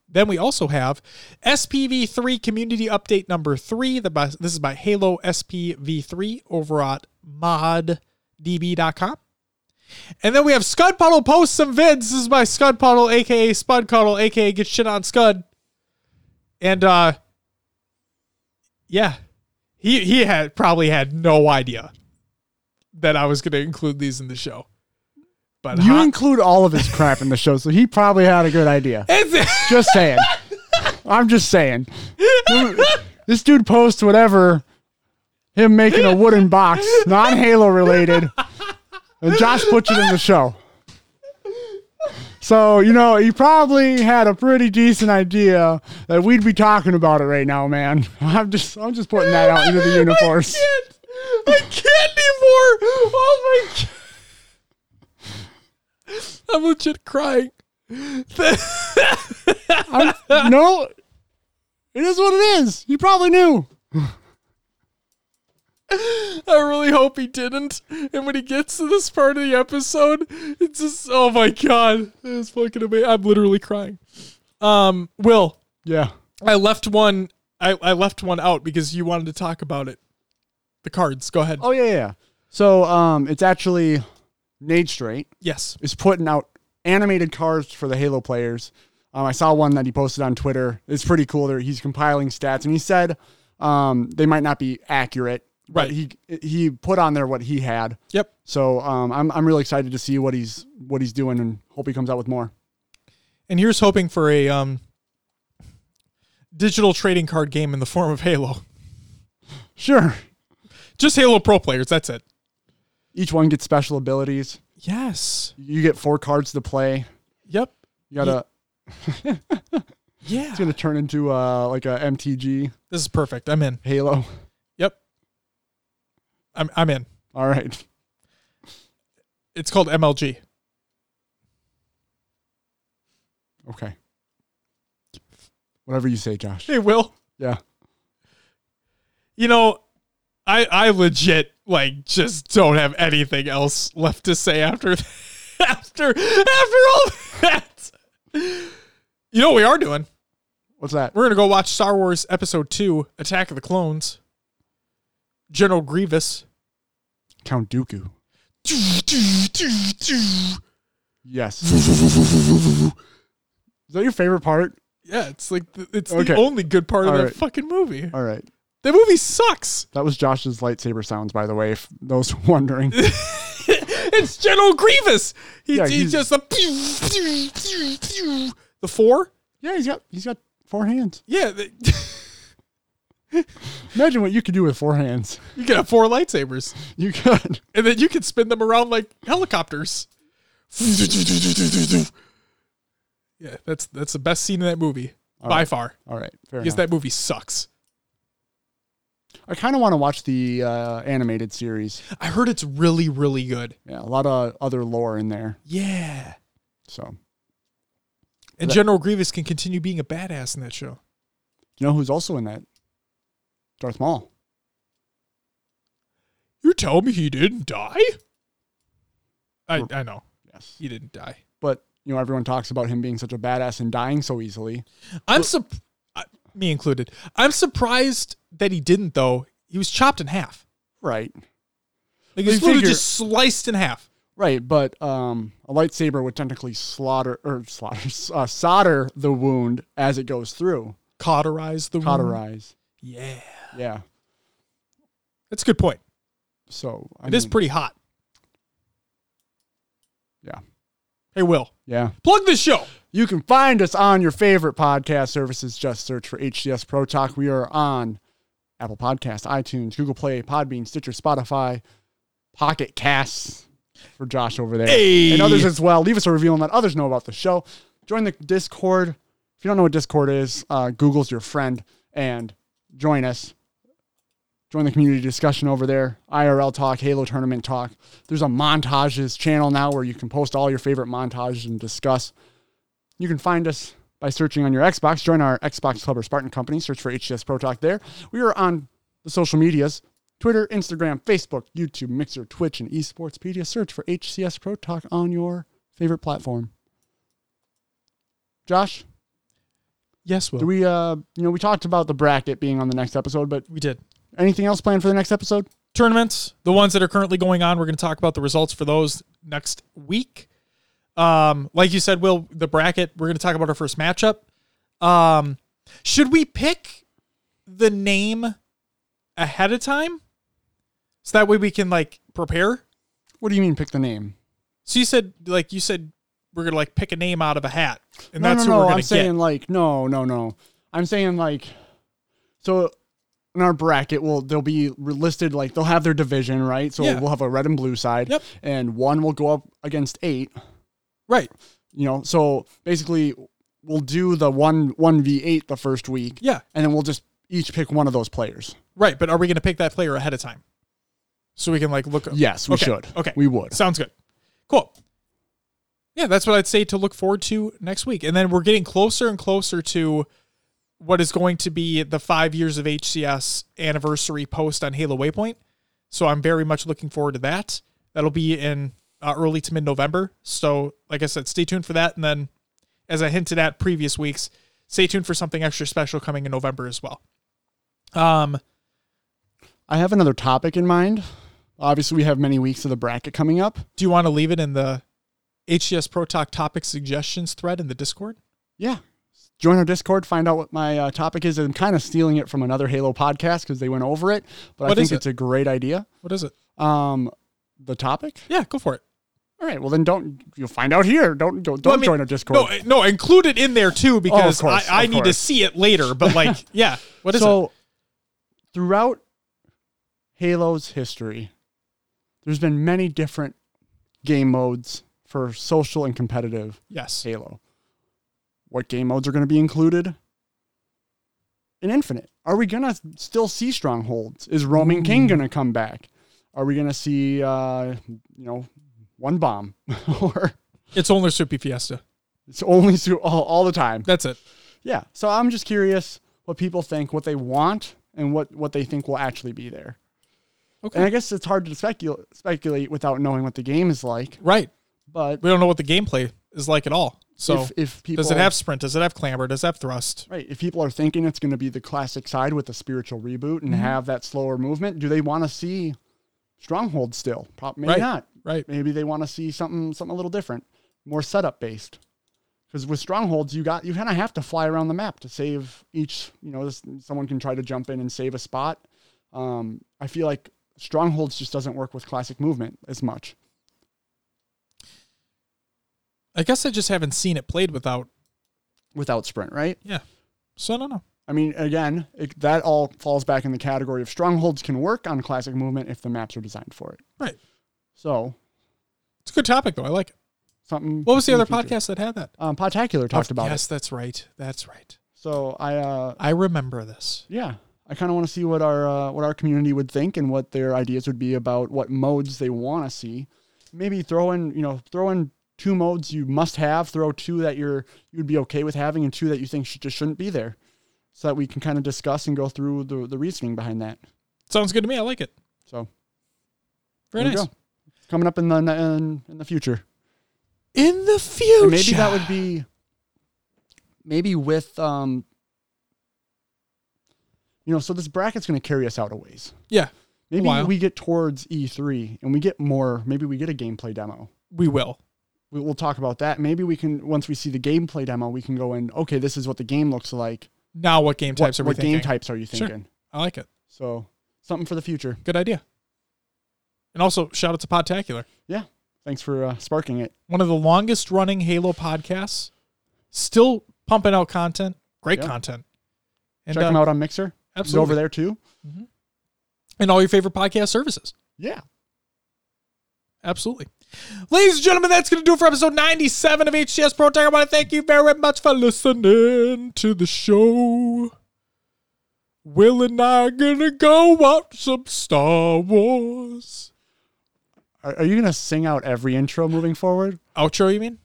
Then we also have SPV3 Community Update number three. The this is by Halo SPV3 over at moddb.com. And then we have Scud Puddle post some vids. This is by Scud Puddle, aka Spud Cuddle, aka Get Shit on Scud. And uh yeah. He he had probably had no idea that I was gonna include these in the show. But You hot- include all of his crap in the show, so he probably had a good idea. It's- Just saying. I'm just saying. This dude posts whatever, him making a wooden box, non Halo related, and Josh puts it in the show. So, you know, he probably had a pretty decent idea that we'd be talking about it right now, man. I'm just I'm just putting that out into the universe. I can't. I can't anymore. Oh my god. I'm legit crying. I'm, no, it is what it is. You probably knew. I really hope he didn't. And when he gets to this part of the episode, it's just oh my god. It's fucking amazing. I'm literally crying. Um, Will, Yeah. I left one I, I left one out because you wanted to talk about it. The cards. Go ahead. Oh yeah, yeah. So um, it's actually Nate Straight Yes. is putting out animated cards for the Halo players. Um, I saw one that he posted on Twitter. It's pretty cool. There, he's compiling stats, and he said um, they might not be accurate. Right. He he put on there what he had. Yep. So um, I'm I'm really excited to see what he's what he's doing, and hope he comes out with more. And here's hoping for a um digital trading card game in the form of Halo. Sure. Just Halo Pro players, that's it. Each one gets special abilities. Yes. You get four cards to play. Yep. You gotta. Yeah. It's gonna turn into uh like a MTG This is perfect. I'm in. Halo. I'm I'm in. All right. It's called MLG. Okay. Whatever you say, Josh. Hey Will. Yeah. You know, I I legit like just don't have anything else left to say after after after all that. You know what we are doing? What's that? We're gonna go watch Star Wars Episode Two: Attack of the Clones. General Grievous. Count Dooku. Yes. Is that your favorite part? Yeah, it's like the, it's Okay. the only good part of All that right. fucking movie. All right. That movie sucks. That was Josh's lightsaber sounds, by the way, if those wondering. it's General Grievous. He, Yeah, he's, he's- just a the four. yeah, he's got he's got four hands. Yeah, the- Imagine what you could do with four hands. you could have four lightsabers, You could. and then you could spin them around like helicopters. Yeah, that's that's the best scene in that movie All by right. far. All right. Fair Because enough. that movie sucks. I kind of want to watch the uh, animated series. I heard it's really, really good. Yeah, a lot of other lore in there. Yeah. So, And That- General Grievous can continue being a badass in that show. you know who's also in that? Darth Maul. You tell me he didn't die? I, I know. Yes. He didn't die. But, you know, everyone talks about him being such a badass and dying so easily. I'm sup- I- me included. I'm surprised that he didn't though. He was chopped in half. Right. Like he was literally figure- just sliced in half. Right, but um, a lightsaber would technically slaughter or slaughter uh, solder the wound as it goes through. Cauterize the wound. Cauterize. Yeah. Yeah. That's a good point. So I It is mean, pretty hot. Yeah. Hey Will, Yeah. plug this show. You can find us on your favorite podcast services. Just search for HCS Pro Talk. We are on Apple Podcast, iTunes, Google Play, Podbean, Stitcher, Spotify, Pocket Casts for Josh over there, Hey. and others as well. Leave us a review and let others know about the show. Join the Discord. If you don't know what Discord is, uh, Google's your friend, and join us. Join the community discussion over there. IRL talk, Halo tournament talk. There's a montages channel now where you can post all your favorite montages and discuss. You can find us by searching on your Xbox. Join our Xbox Club or Spartan Company. Search for HCS Pro Talk there. We are on the social medias Twitter, Instagram, Facebook, YouTube, Mixer, Twitch, and Esportspedia. Search for HCS Pro Talk on your favorite platform. Josh, Yes, Will. do we, uh, you know, we talked about the bracket being on the next episode, but we did. Anything else planned for the next episode? tournaments, the ones that are currently going on. We're going to talk about the results for those next week. Um, like you said, Will, the bracket. We're going to talk about our first matchup. Um, should we pick the name ahead of time, so that way we can like prepare? What do you mean pick the name? So you said, like you said, we're gonna like pick a name out of a hat, and no, that's no, who no. we're gonna I'm get. saying like no, no, no. I'm saying like so in our bracket, will they'll be listed like they'll have their division, right? So Yeah. we'll have a red and blue side, Yep. and one will go up against eight. right? You know, so basically we'll do the one one v eight the first week, Yeah, and then we'll just each pick one of those players. right. But are we gonna pick that player ahead of time, so we can like look? Yes, we Okay, should. okay. we would. Sounds good. Cool. Yeah, that's what I'd say to look forward to next week. And then we're getting closer and closer to what is going to be the five years of HCS anniversary post on Halo Waypoint. So I'm very much looking forward to that. That'll be in uh, early to mid November. So, like I said, stay tuned for that. And then, as I hinted at previous weeks, stay tuned for something extra special coming in November as well. Um, I have another topic in mind. Obviously, we have many weeks of the bracket coming up. do you want to leave it in the HCS Pro Talk topic suggestions thread in the Discord? Yeah. Join our Discord, find out what my uh, topic is. I'm kind of stealing it from another Halo podcast because they went over it, but What I think it? it's a great idea. What is it? Um, the topic? Yeah, go for it. All right. Well, then don't you'll find out here. Don't don't, don't Well, I mean, join our Discord. No, no, include it in there too because course, I, I need to see it later. But like, yeah, what is it? so, throughout Halo's history, there's been many different game modes for social and competitive Yes. Halo. What game modes are going to be included? In Infinite. Are we going to still see strongholds? Is Roaming King going to come back? Are we going to see, uh, you know, one bomb? or It's only Super Fiesta. it's only su- all, all the time? That's it. Yeah. So I'm just curious what people think, what they want, and what, what they think will actually be there. Okay. And I guess it's hard to specul- speculate without knowing what the game is like. right. But We don't know what the gameplay is like at all. So if, if people does it have sprint? Does it have clamber? Does it have thrust? Right. If people are thinking it's going to be the classic side with the spiritual reboot and Mhm. have that slower movement, do they want to see Stronghold still? Probably maybe Right. not. Right. Maybe they want to see something something a little different, more setup based. Because with strongholds, you got you kind of have to fly around the map to save each. You know, this, someone can try to jump in and save a spot. Um, I feel like strongholds just doesn't work with classic movement as much. I guess I just haven't seen it played without. without sprint, right? Yeah. So I don't know. I mean, again, it, that all falls back in the category of strongholds can work on classic movement if the maps are designed for it. Right. So It's a good topic though. I like it. something. What was the in other future. podcast that had that? Um, Podtacular talked Oh, about Yes, that's right. That's right. So I, uh, I remember this. yeah, I kind of want to see what our uh, what our community would think and what their ideas would be about what modes they want to see. Maybe throw in, you know, throw in two modes you must have. Throw two that you're you'd be okay with having, and two that you think should, just shouldn't be there, so that we can kind of discuss and go through the the reasoning behind that. Sounds good to me. I like it. So Very nice. Coming up in the in, in the future. In the future, And maybe that would be maybe with um you know so this bracket's going to carry us out a ways Yeah, maybe we get towards e3 and we get more maybe we get a gameplay demo we will. We, we'll talk about that maybe we can once we see the gameplay demo we can go in okay this is what the game looks like Now, what game types what, are we what thinking? game types are you thinking? Sure. I like it. so something for the future Good idea. And also, shout out to Podtacular, Yeah, thanks for uh, sparking it one of the longest running Halo podcasts, still pumping out content, great Yeah. content. And check uh, them out on mixer Absolutely. over there too. And all your favorite podcast services. Yeah. Absolutely. Ladies and gentlemen, that's going to do it for episode 97 of HCS Pro Talk. I want to thank you very much for listening to the show. Will and I are going to go watch some Star Wars. Are, are you gonna sing out every intro moving forward? Outro, you mean?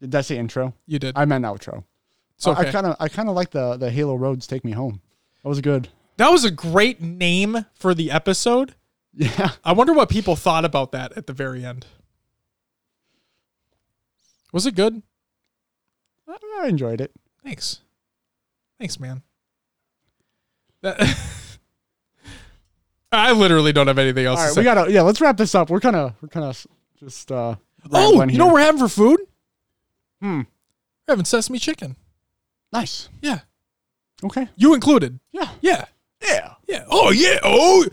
Did I say intro? You did. I meant outro. So okay. I kind of I kind of like the the Halo Roads Take Me Home. That was good. that was a great name for the episode. Yeah. I wonder what people thought about that at the very end. Was it good? I I enjoyed it. Thanks. Thanks, man. That- I literally don't have anything else All to say. we gotta yeah. Let's wrap this up. We're kind of we're kind of just uh. oh, you know what we're having for food? Hmm. We're having sesame chicken. Nice. Yeah. Okay. You included. Yeah. Yeah. Yeah. Yeah. Oh, yeah. Oh,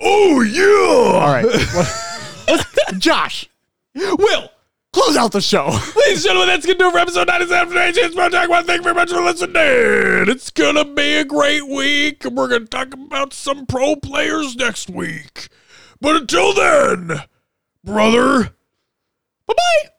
oh, yeah. All right. Josh, Will. Close out the show. Ladies and gentlemen, that's to do it for episode 97 of HCS Pro Talk. One, thank you very much for listening. It's to be a great week. and We're to talk about some pro players next week. But until then, brother, bye bye.